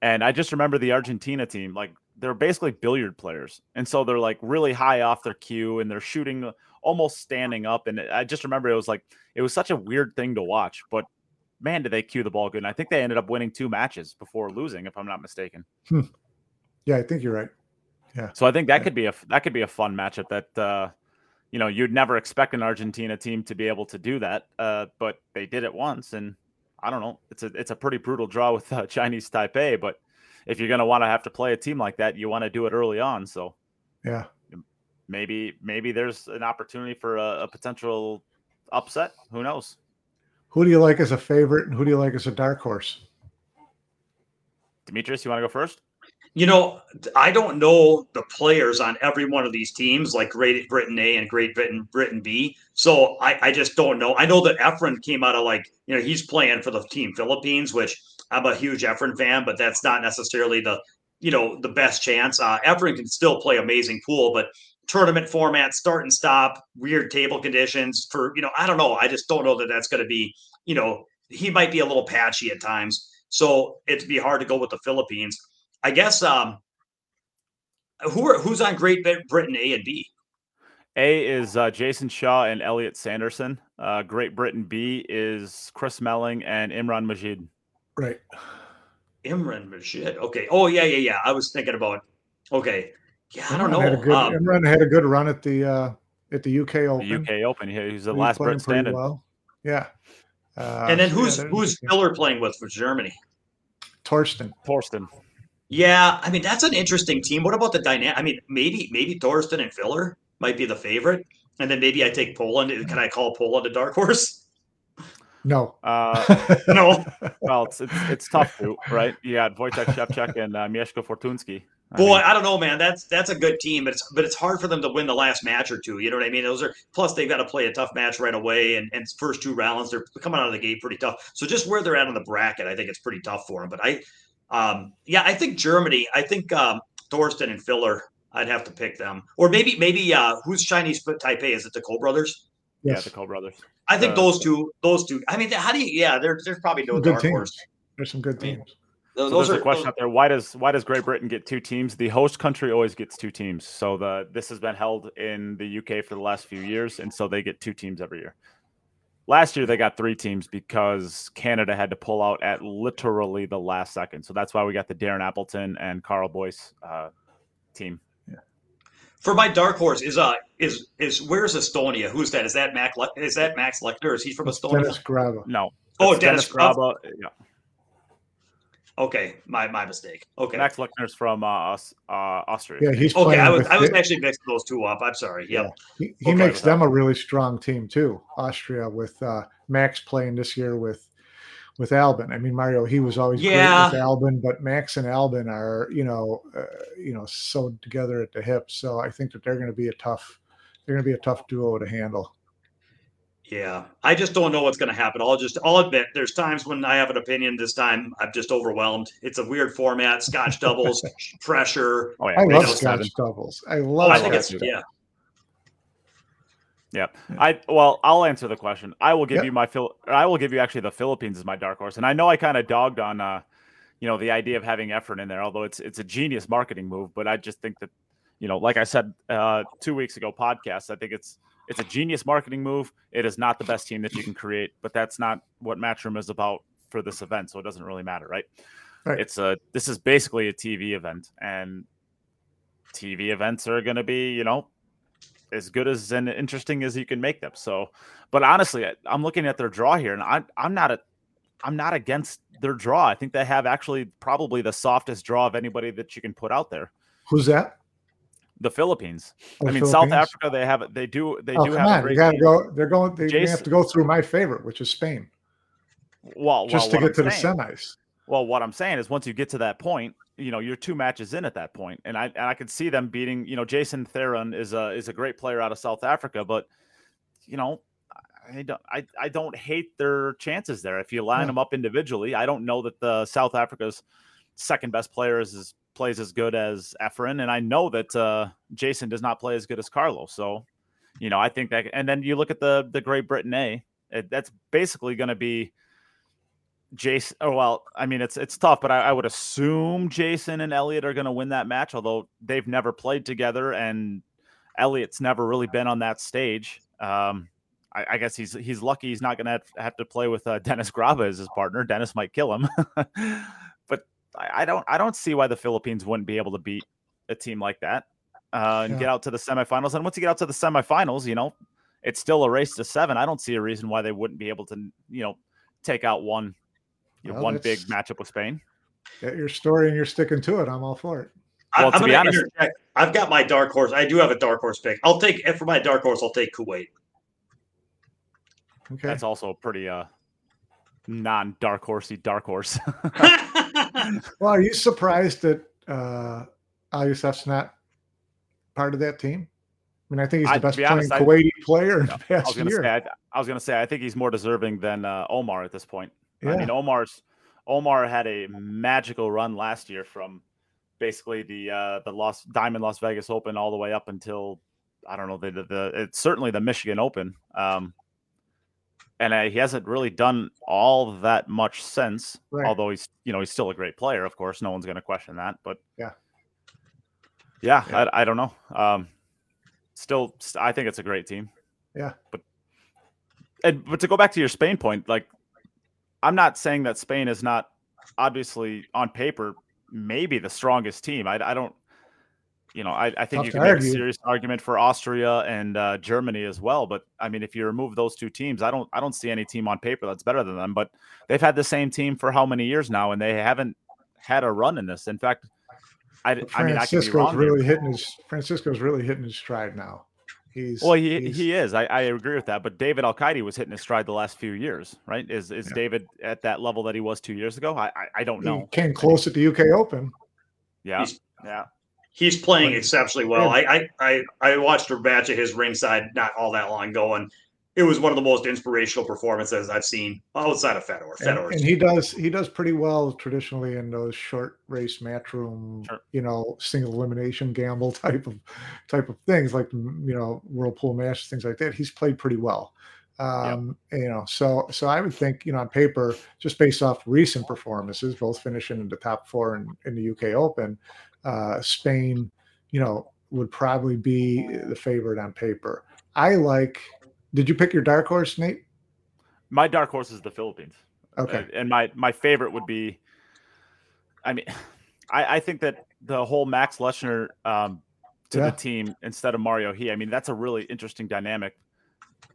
And I just remember the Argentina team, like they're basically billiard players, and so they're like really high off their cue, and they're shooting almost standing up. And I just remember it was like it was such a weird thing to watch, but man, did they cue the ball good. And I think they ended up winning two matches before losing, if I'm not mistaken. Hmm. Yeah, I think you're right. Yeah. So I think that yeah. could be a that could be a fun matchup that uh, you know you'd never expect an Argentina team to be able to do that, uh, but they did it once, and I don't know. It's a it's a pretty brutal draw with uh, Chinese Taipei, but if you're going to want to have to play a team like that, you want to do it early on. So yeah, maybe maybe there's an opportunity for a, a potential upset. Who knows? Who do you like as a favorite, and who do you like as a dark horse? Demetrius, you want to go first? You know, I don't know the players on every one of these teams, like Great Britain A and Great Britain Britain B. So I, I just don't know. I know that Efren came out of like, you know, he's playing for the team Philippines, which I'm a huge Efren fan, but that's not necessarily the, you know, the best chance. Uh, Efren can still play amazing pool, but tournament format, start and stop, weird table conditions for, you know, I don't know. I just don't know that that's going to be, you know, he might be a little patchy at times. So it'd be hard to go with the Philippines. I guess um who are who's on Great Britain A and B? A is uh, Jason Shaw and Elliot Sanderson. Uh, Great Britain B is Chris Melling and Imran Majid. Right. Imran Majid. Okay. Oh yeah, yeah, yeah. I was thinking about. Okay. Yeah, I don't know. Had good, um, Imran had a good run at the uh, at the UK Open. The UK Open. Yeah, he's the he last Brit standing. Well. Yeah. Uh, and then who's yeah, who's Miller playing with for Germany? Thorsten. Thorsten. Yeah, I mean that's an interesting team. What about the dynamic? I mean, maybe maybe Thorsten and Filler might be the favorite, and then maybe I take Poland. Can I call Poland a dark horse? No. Uh, <laughs> no. Well, it's, it's, it's tough to right. You got Wojciech Szewczyk and uh, Mieszko Fortunski. I Boy, mean, I don't know, man. That's that's a good team, but it's but it's hard for them to win the last match or two. You know what I mean? Those are plus they've got to play a tough match right away, and and first two rounds they're coming out of the gate pretty tough. So just where they're at on the bracket, I think it's pretty tough for them. But I, um, yeah, I think Germany. I think um, Thorsten and Filler. I'd have to pick them, or maybe maybe uh, who's Chinese foot Taipei? Is it the Ko brothers? Yes. Yeah, the Ko brothers. I think uh, those two. Those two. I mean, how do you? Yeah, there's there's probably no dark teams. horse. There's some good teams. So those there's are, a question those... out there. Why does why does Great Britain get two teams? The host country always gets two teams. So the this has been held in the UK for the last few years, and so they get two teams every year. Last year they got three teams because Canada had to pull out at literally the last second. So that's why we got the Darren Appleton and Karl Boyes uh, team. Yeah. For my dark horse is uh is is where's Estonia? Who's that? Is that Mac? Le- is that Max Lechner? Is he from Estonia? Dennis Grabe. No. Oh, Dennis, Dennis Grabe. Yeah. Okay, my my mistake. Okay, Max Lechner's from uh, uh, Austria. Yeah, he's okay. I was I was actually mixing those two up. I'm sorry. Yep. Yeah. He, he okay, makes them a really strong team too. Austria with uh, Max playing this year with with Albin. I mean, Mario, he was always yeah. great with Albin, but Max and Albin are you know uh, you know sewed together at the hip. So I think that they're going to be a tough they're going to be a tough duo to handle. Yeah, I just don't know what's going to happen. I'll just, I'll admit, there's times when I have an opinion. This time, I'm just overwhelmed. It's a weird format: Scotch <laughs> doubles, pressure. Oh yeah, I love Scotch seven. doubles. I love. I think it's yeah. Yeah. I well, I'll answer the question. I will give yep. you my Phil. I will give you actually the Philippines as my dark horse, and I know I kind of dogged on, uh, you know, the idea of having Efren in there, although it's it's a genius marketing move. But I just think that, you know, like I said uh, two weeks ago podcast, I think it's it's a genius marketing move. It is not the best team that you can create, but that's not what Matchroom is about for this event, so it doesn't really matter, right? right. It's a this is basically a TV event, and TV events are going to be, you know, as good as and interesting as you can make them. So, but honestly, I'm looking at their draw here, and I, I'm not a, I'm not against their draw. I think they have actually probably the softest draw of anybody that you can put out there. Who's that? The Philippines. The I mean, Philippines? South Africa. They have they do they oh, do have. On. you got to go. They're going. They, Jason, have to go through my favorite, which is Spain. Well, just well, to get I'm to saying, the semis. Well, what I'm saying is, once you get to that point, you know, you're two matches in at that point, and I and I could see them beating. You know, Jason Theron is a is a great player out of South Africa, but you know, I don't I, I don't hate their chances there. If you line yeah. them up individually, I don't know that the South Africa's second best player is, is plays as good as Efren, and I know that uh, Jason does not play as good as Carlos. So, you know, I think that. And then you look at the the Great Britain A. It, that's basically going to be Jason. Oh well, I mean it's it's tough, but I, I would assume Jason and Elliot are going to win that match, although they've never played together, and Elliot's never really been on that stage. Um, I, I, guess he's he's lucky he's not going to have to play with uh, Dennis Grabe as his partner. Dennis might kill him. <laughs> I, I don't I don't see why the Philippines wouldn't be able to beat a team like that uh, and yeah. get out to the semifinals. And once you get out to the semifinals, you know, it's still a race to seven. I don't see a reason why they wouldn't be able to, you know, take out one, you know, well, one big matchup with Spain. Get your story and you're sticking to it. I'm all for it. Well, I'm to be honest, interject. I've got my dark horse. I do have a dark horse pick. I'll take for my dark horse. I'll take Kuwait. Okay, that's also a pretty uh non dark horsey dark horse. <laughs> <laughs> <laughs> <laughs> well, are you surprised that uh, Al Youssef's not part of that team? I mean, I think he's the I, best be honest, Kuwaiti I, player in the past I was gonna year. Say, I, I, was going to say I think he's more deserving than uh, Omar at this point. Yeah. I mean, Omar's Omar had a magical run last year from basically the uh, the Las Diamond Las Vegas Open all the way up until I don't know the the, the it's certainly the Michigan Open. Um, and uh, he hasn't really done all that much since. Right. Although he's, you know, he's still a great player. Of course, no one's going to question that. But yeah, yeah, yeah. I, I, don't know. Um, still, I think it's a great team. Yeah, but and but to go back to your Spain point, like I'm not saying that Spain is not obviously on paper maybe the strongest team. I, I don't you know, I, I think Tough you can make argue. a serious argument for Austria and uh, Germany as well. But I mean, if you remove those two teams, I don't I don't see any team on paper that's better than them. But they've had the same team for how many years now, and they haven't had a run in this. In fact, I, I mean, Francisco's really here. hitting his Francisco's really hitting his stride now. He's well, he he's, he is. I, I agree with that. But David Al was hitting his stride the last few years, right? Is is yeah. David at that level that he was two years ago? I I, I don't know. He came close at the UK Open. Yeah, he's, yeah. He's playing exceptionally well. I, I I I watched a match of his ringside not all that long ago, and it was one of the most inspirational performances I've seen outside of Fedor. Fedor, and, and, he does he does pretty well traditionally in those short race matchroom, sure. you know, single elimination gamble <laughs> type of type of things like you know whirlpool match things like that. He's played pretty well. Um, yep. you know, so so I would think, you know, on paper, just based off recent performances, both finishing in the top four in, in the UK Open, uh, Spain, you know, would probably be the favorite on paper. I like did you pick your dark horse, Nate? My dark horse is the Philippines. Okay. and my my favorite would be. I mean, <sighs> I, I think that the whole Max Lechner um, to yeah. the team instead of Mario He. I mean, that's a really interesting dynamic.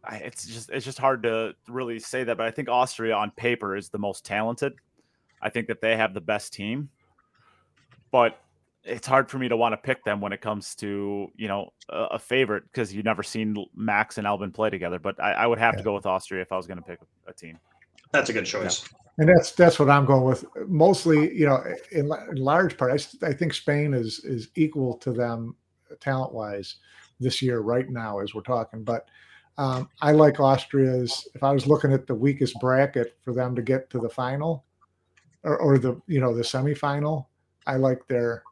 I, it's just it's just hard to really say that, but I think Austria on paper is the most talented. I think that they have the best team, but it's hard for me to want to pick them when it comes to you know a, a favorite because you've never seen Max and Albin play together. But I, I would have yeah. to go with Austria if I was going to pick a, a, team. That's a good choice. Yeah. And that's that's what I'm going with. Mostly, you know, in, in large part, I, I think Spain is is equal to them talent wise this year right now as we're talking. But um, I like Austria's. If I was looking at the weakest bracket for them to get to the final, or, or the you know the semifinal, I like their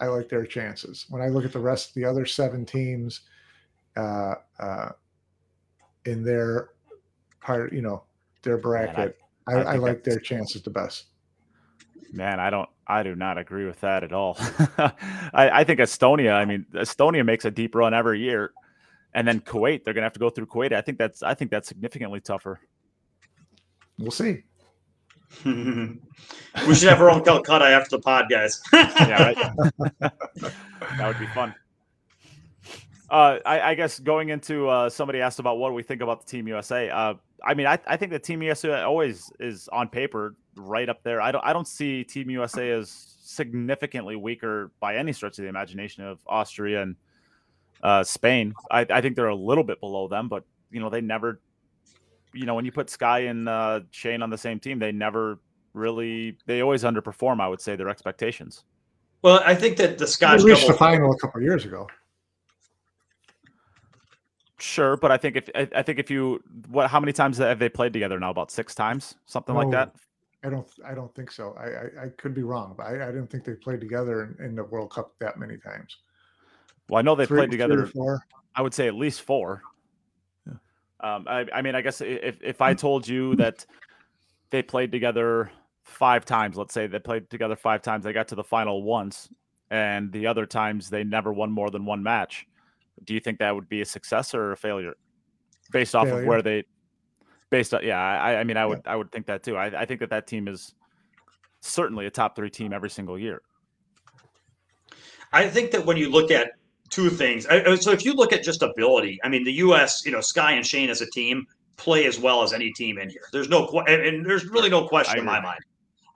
I like their chances. When I look at the rest of the other seven teams uh, uh, in their part, you know, their bracket, Man, I, I, I, I like their chances the best. Man, I don't, I do not agree with that at all. <laughs> I, I think Estonia. I mean, Estonia makes a deep run every year, and then Kuwait. They're going to have to go through Kuwait. I think that's, I think that's significantly tougher. We'll see. We should have our own Calcutta after the pod, guys. <laughs> yeah, <laughs> that would be fun. Uh, I, I, guess going into uh, somebody asked about what we think about the Team USA. Uh, I mean, I, I, think the Team USA always is on paper right up there. I don't I don't see Team USA as significantly weaker by any stretch of the imagination of Austria and uh, Spain. I, I think they're a little bit below them, but you know they never you know, when you put Sky and uh, Shane on the same team, they never really they always underperform. I would say their expectations. Well, I think that the Scotch they reached double- the final a couple years ago. Sure, but I think if I think if you what how many times have they played together now? About six times, something like that. I don't I don't think so. I I, I could be wrong, but I, I didn't think they played together in, in, the World Cup that many times. Well, I know they played together. I would say at least four. Um, I, I mean, I guess if if I told you that they played together five times, let's say they played together five times, they got to the final once, and the other times they never won more than one match. Do you think that would be a success or a failure, based off failure. of where they, based on yeah, I, I mean, I would yeah. I would think that too. I, I think that that team is certainly a top three team every single year. I think that when you look at two things. So if you look at just ability, I mean, the U.S. You know, Sky and Shane as a team play as well as any team in here. There's no and there's really no question in my mind.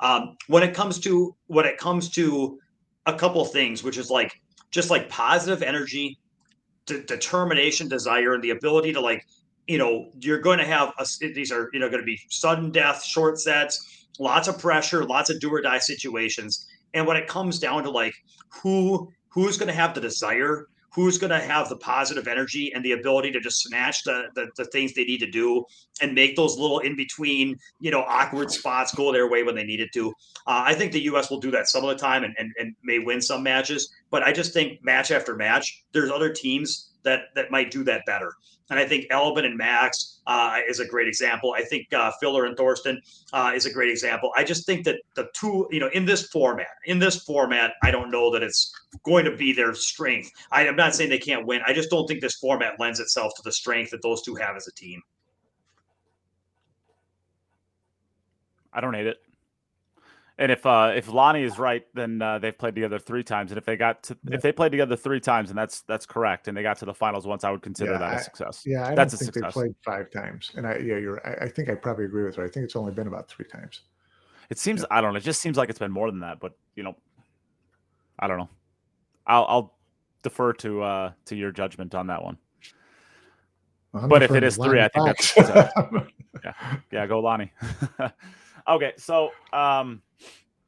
Um, when it comes to when it comes to a couple things, which is like just like positive energy, de- determination, desire, and the ability to like you know you're going to have a, these are you know going to be sudden death, short sets, lots of pressure, lots of do or die situations. And when it comes down to like who who's going to have the desire who's going to have the positive energy and the ability to just snatch the, the, the, things they need to do and make those little in between, you know, awkward spots go their way when they need it to. Uh, I think the U.S. will do that some of the time and, and, and may win some matches. But I just think match after match, there's other teams that that might do that better. And I think Elvin and Max uh, is a great example. I think uh, Filler and Thorsten uh, is a great example. I just think that the two, you know, in this format, in this format, I don't know that it's going to be their strength. I, am not saying they can't win. I just don't think this format lends itself to the strength that those two have as a team. I don't hate it. And if uh, if Lonnie is right, then uh, they've played together three times. And if they got to, yeah. if they played together three times, and that's that's correct, and they got to the finals once, I would consider yeah, that I, a success. Yeah, I that's don't think success. they played five times. And I yeah, you're. I, I, think I probably agree with her. I think it's only been about three times. It seems yeah. I don't know. It just seems like it's been more than that. But you know, I don't know. I'll, I'll defer to uh, to your judgment on that one. Well, but if it is three, I think that's <laughs> yeah, yeah. Go Lonnie. <laughs> okay, so um,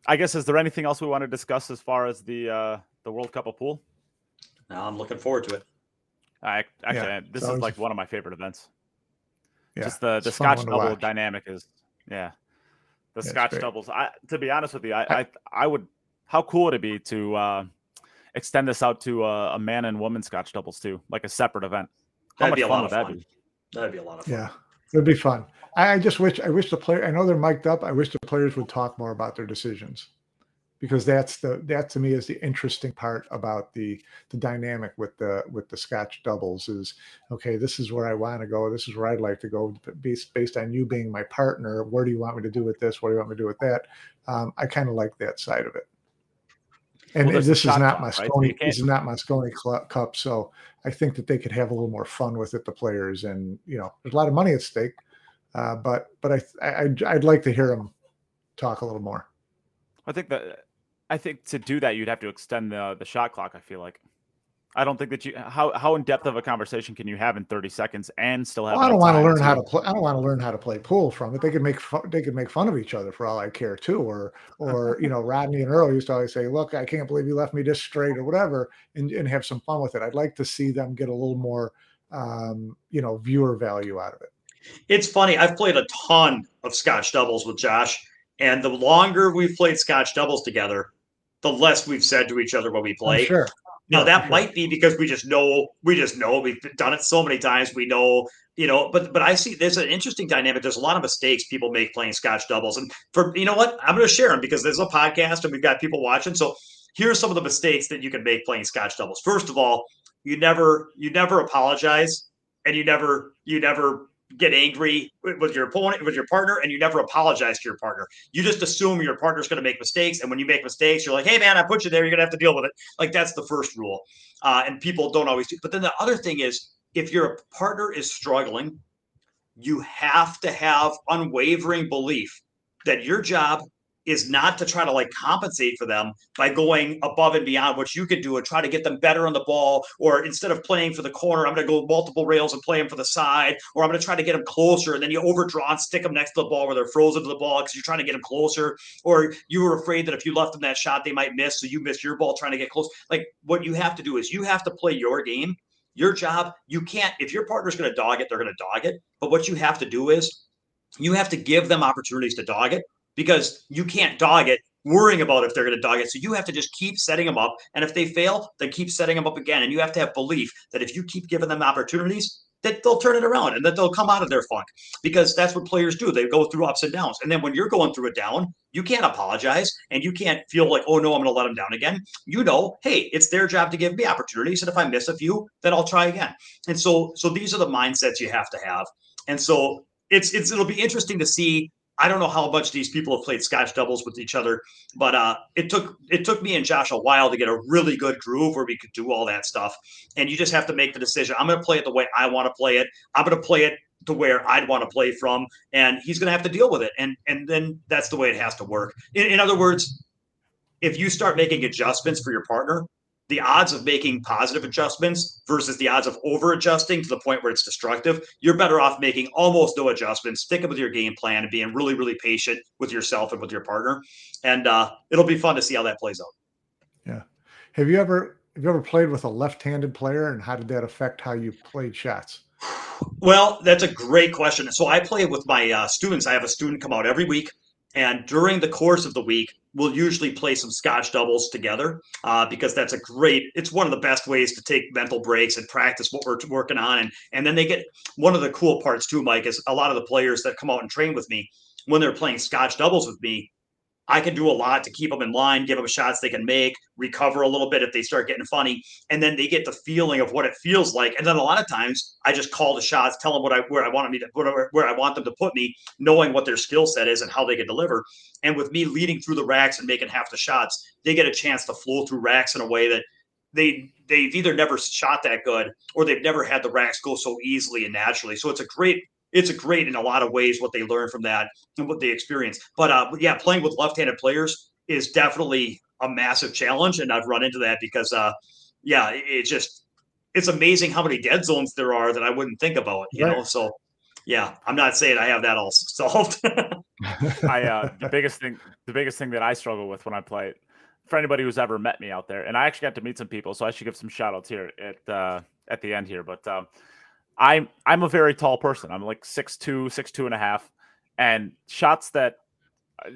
I guess is there anything else we want to discuss as far as the uh, the World Cup of pool? No, I'm looking forward to it. I actually yeah, this is like one of my favorite events. Yeah, just the the Scotch double dynamic is yeah. The yeah, Scotch doubles. I to be honest with you, I, I I would how cool would it be to uh, extend this out to a, a man and woman Scotch doubles too, like a separate event? How That'd much fun would that fun. be? That'd be a lot of fun. Yeah, it'd be fun. I, just wish I wish the player. I know they're mic'd up. I wish the players would talk more about their decisions because that's the that to me is the interesting part about the the dynamic with the with the scotch doubles is okay this is where i want to go this is where i'd like to go based based on you being my partner where do you want me to do with this what do you want me to do with that um, i kind of like that side of it and well, this is not my right? Mosconi, this is not Mosconi Cup, so I think that they could have a little more fun with it, the players, and you know, there's a lot of money at stake, uh, but but I, I I'd, I'd like to hear them talk a little more. I think that I think to do that, you'd have to extend the the shot clock. I feel like. I don't think that you how how in depth of a conversation can you have in 30 seconds and still have. Well, I don't want to learn how to play. I don't want to learn how to play pool from it. They could make fun, they could make fun of each other for all I care too. Or or you know Rodney and Earl used to always say, "Look, I can't believe you left me this straight" or whatever, and and have some fun with it. I'd like to see them get a little more um, you know viewer value out of it. It's funny. I've played a ton of Scotch doubles with Josh, and the longer we've played Scotch doubles together, the less we've said to each other when we play. Sure. Now that sure. might be because we just know we just know we've done it so many times. We know, you know, but but I see there's an interesting dynamic. There's a lot of mistakes people make playing Scotch doubles, and for you know what, I'm going to share them because there's a podcast and we've got people watching. So here's some of the mistakes that you can make playing Scotch doubles. First of all, you never you never apologize, and you never you never get angry with your opponent, with your partner, and you never apologize to your partner. You just assume your partner's going to make mistakes, and when you make mistakes, you're like, "Hey, man, I put you there. You're going to have to deal with it." Like that's the first rule, uh, and people don't always do. But then the other thing is, if your partner is struggling, you have to have unwavering belief that your job is not to try to like compensate for them by going above and beyond what you can do and try to get them better on the ball. Or instead of playing for the corner, I'm going to go multiple rails and play them for the side. Or I'm going to try to get them closer. And then you overdraw and stick them next to the ball where they're frozen to the ball because you're trying to get them closer. Or you were afraid that if you left them that shot, they might miss. So you miss your ball trying to get close. Like what you have to do is you have to play your game. Your job, you can't, if your partner's going to dog it, they're going to dog it. But what you have to do is you have to give them opportunities to dog it because you can't dog it worrying about if they're going to dog it. So you have to just keep setting them up. And if they fail, then keep setting them up again. And you have to have belief that if you keep giving them opportunities, that they'll turn it around and that they'll come out of their funk because that's what players do. They go through ups and downs. And then when you're going through a down, you can't apologize and you can't feel like, oh no, I'm going to let them down again. You know, hey, it's their job to give me opportunities. And if I miss a few, then I'll try again. And so, so these are the mindsets you have to have. And so it's, it's, it'll be interesting to see I don't know how much these people have played Scotch doubles with each other, but uh, it took it took me and Josh a while to get a really good groove where we could do all that stuff. And you just have to make the decision. I'm going to play it the way I want to play it. I'm going to play it to where I'd want to play from, and he's going to have to deal with it. And and then that's the way it has to work. In, in other words, if you start making adjustments for your partner, the odds of making positive adjustments versus the odds of over adjusting to the point where it's destructive, you're better off making almost no adjustments, sticking with your game plan and being really, really patient with yourself and with your partner. And uh, it'll be fun to see how that plays out. Yeah. Have you ever have you ever played with a left-handed player and how did that affect how you played shots? Well, that's a great question. So I play with my uh, students. I have a student come out every week and during the course of the week, we'll usually play some scotch doubles together uh, because that's a great, it's one of the best ways to take mental breaks and practice what we're working on. And, and then they get one of the cool parts too, Mike, is a lot of the players that come out and train with me when they're playing scotch doubles with me, I can do a lot to keep them in line, give them shots they can make, recover a little bit if they start getting funny, and then they get the feeling of what it feels like. And then a lot of times, I just call the shots, tell them what I where I want me to where, where I want them to put me, knowing what their skill set is and how they can deliver. And with me leading through the racks and making half the shots, they get a chance to flow through racks in a way that they they've either never shot that good or they've never had the racks go so easily and naturally. So it's a great it's a great in a lot of ways what they learn from that and what they experience. But uh, yeah, playing with left-handed players, is definitely a massive challenge, and I've run into that because, uh, yeah, it, just it's amazing how many dead zones there are that I wouldn't think about. You right. know, so yeah, I'm not saying I have that all solved. <laughs> I uh, the biggest thing, the biggest thing that I struggle with when I play for anybody who's ever met me out there, and I actually got to meet some people, so I should give some shout outs here at uh, at the end here. But um, I'm I'm a very tall person. I'm like six two, six two and a half, and shots that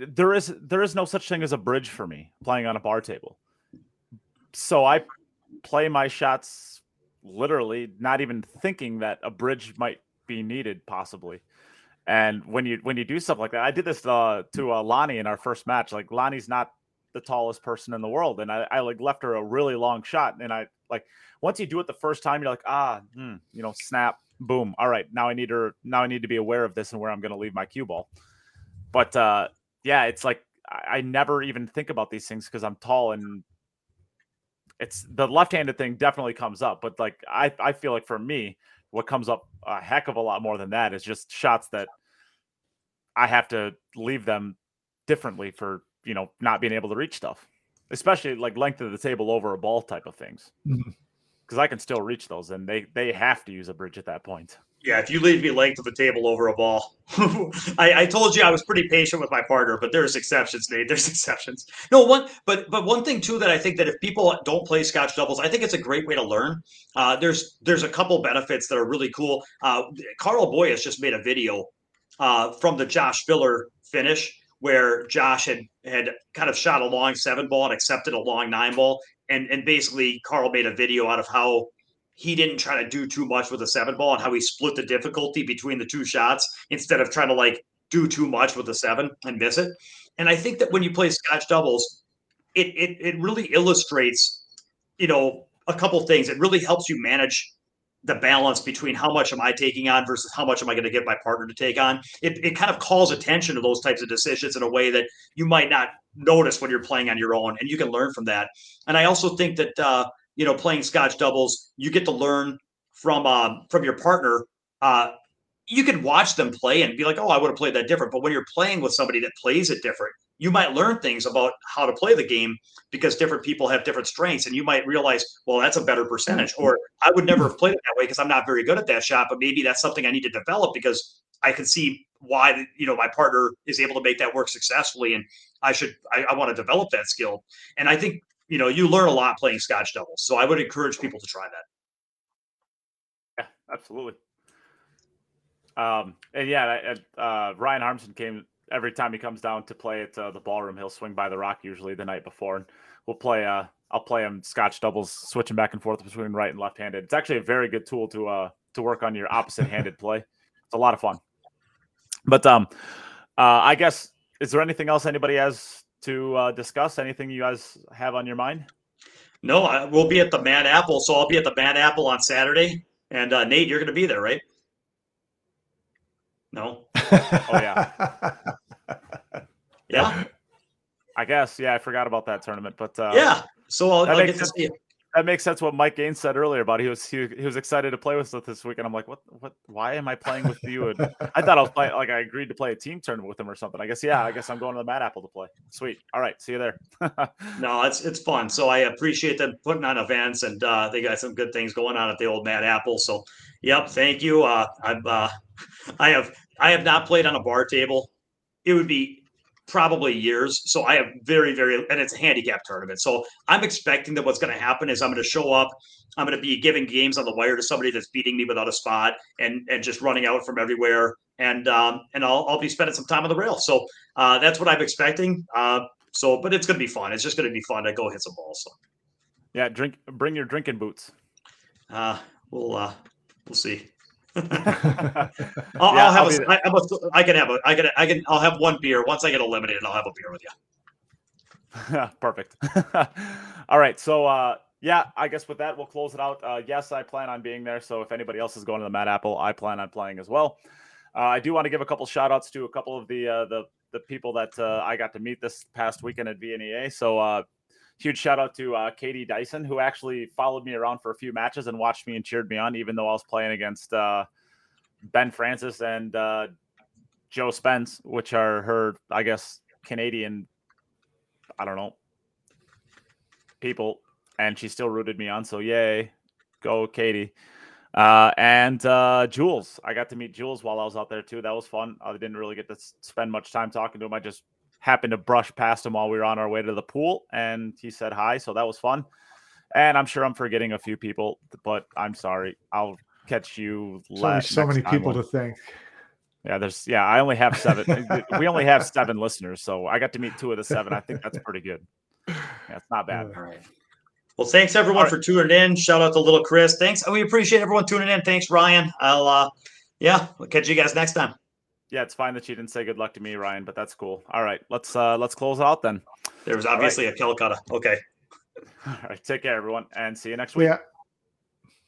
there is there is no such thing as a bridge for me playing on a bar table. So I play my shots literally not even thinking that a bridge might be needed possibly. And when you when you do stuff like that, I did this uh, to uh, Lonnie in our first match. Like Lonnie's not the tallest person in the world, and I, I like left her a really long shot. And I like once you do it the first time, you're like ah, hmm, you know, snap, boom. All right, now I need her. Now I need to be aware of this and where I'm going to leave my cue ball. But uh, yeah, it's like I, I never even think about these things because I'm tall and it's the left-handed thing definitely comes up. But like I, I feel like for me, what comes up a heck of a lot more than that is just shots that I have to leave them differently for you know not being able to reach stuff, especially like length of the table over a ball type of things. Because mm-hmm. I can still reach those, and they they have to use a bridge at that point. Yeah, if you leave me length of the table over a ball, <laughs> I, I, told you I was pretty patient with my partner, but there's exceptions, Nate. There's <laughs> exceptions. No one, but but one thing too that I think that if people don't play Scotch doubles, I think it's a great way to learn. Uh, there's there's a couple benefits that are really cool. Uh, Karl Boyes just made a video uh, from the Josh Filler finish where Josh had had kind of shot a long seven ball and accepted a long nine ball, and and basically Karl made a video out of how he didn't try to do too much with a seven ball and how he split the difficulty between the two shots instead of trying to like do too much with the seven and miss it. And I think that when you play scotch doubles, it it it really illustrates, you know, a couple things. It really helps you manage the balance between how much am I taking on versus how much am I going to get my partner to take on. It, it kind of calls attention to those types of decisions in a way that you might not notice when you're playing on your own, and you can learn from that. And I also think that uh, you know, playing Scotch doubles, you get to learn from uh, from your partner. Uh, you can watch them play and be like, "Oh, I would have played that different." But when you're playing with somebody that plays it different, you might learn things about how to play the game because different people have different strengths, and you might realize, "Well, that's a better percentage," mm-hmm. or "I would never have played it that way because I'm not very good at that shot." But maybe that's something I need to develop because I can see why you know my partner is able to make that work successfully, and I should I, I want to develop that skill. And I think you know, you learn a lot playing Scotch doubles. So I would encourage people to try that. Yeah, absolutely. Um, and yeah, uh, Ryan Harmson came every time he comes down to play at uh, the ballroom. He'll swing by the rock usually the night before, and we'll play. Uh, I'll play him Scotch doubles, switching back and forth between right and left-handed. It's actually a very good tool to uh to work on your opposite-handed play. It's a lot of fun. But um, uh, I guess is there anything else anybody has to uh, discuss? Anything you guys have on your mind? No, I, we'll be at the Mad Apple, so I'll be at the Mad Apple on Saturday. And uh, Nate, you're going to be there, right? No. <laughs> oh yeah. yeah. I guess. Yeah, I forgot about that tournament, but uh, yeah. So I'll, I'll get to see that makes sense. What Mike Gaines said earlier about he was he, he was excited to play with us this week, and I'm like, what what? Why am I playing with you? And I thought I was playing like I agreed to play a team tournament with him or something. I guess yeah. I guess I'm going to the Mad Apple to play. Sweet. All right. See you there. <laughs> no, it's it's fun. So I appreciate them putting on events, and uh, they got some good things going on at the old Mad Apple. So, yep. Thank you. Uh, I've uh, <laughs> I have I have not played on a bar table. It would be probably years. So I have very, very, and it's a handicap tournament. So I'm expecting that what's going to happen is I'm going to show up. I'm going to be giving games on the wire to somebody that's beating me without a spot and and just running out from everywhere. And um, and I'll I'll be spending some time on the rail. So uh, that's what I'm expecting. Uh, so, but it's going to be fun. It's just going to be fun to go hit some balls. So. Yeah, drink. Bring your drinking boots. Uh, we'll uh, we'll see. <laughs> I'll, yeah, I'll, have I'll a, I, a, I can have a, I can, I can, I'll have one beer. Once I get eliminated, I'll have a beer with you. <laughs> Perfect. <laughs> All right. So, uh, yeah, I guess with that, we'll close it out. Uh, yes, I plan on being there. So if anybody else is going to the Mad Apple, I plan on playing as well. Uh, I do want to give a couple shout outs to a couple of the, uh, the, the people that uh, I got to meet this past weekend at VNEA. So, uh, huge shout out to uh, Katie Dyson, who actually followed me around for a few matches and watched me and cheered me on, even though I was playing against uh, Ben Francis and uh, Joe Spence, which are her, I guess, Canadian I don't know, people, and she still rooted me on. So yay, go Katie. Uh, and uh, Jules, I got to meet Jules while I was out there too. That was fun. I didn't really get to spend much time talking to him. I just happened to brush past him while we were on our way to the pool, and he said hi. So that was fun. And I'm sure I'm forgetting a few people, but I'm sorry. I'll catch you. So, so many people when... to thank. Yeah, there's yeah. I only have seven. <laughs> we only have seven listeners, so I got to meet two of the seven. I think that's pretty good. Yeah, it's not bad. All right. Well, thanks everyone right. for tuning in. Shout out to little Chris. Thanks. We appreciate everyone tuning in. Thanks, Ryan. I'll uh yeah, we'll catch you guys next time. Yeah, it's fine that you didn't say good luck to me, Ryan, but that's cool. All right, let's uh let's close out then. There was obviously right. a Calcutta. Okay. <laughs> All right, take care, everyone, and see you next week. Yeah.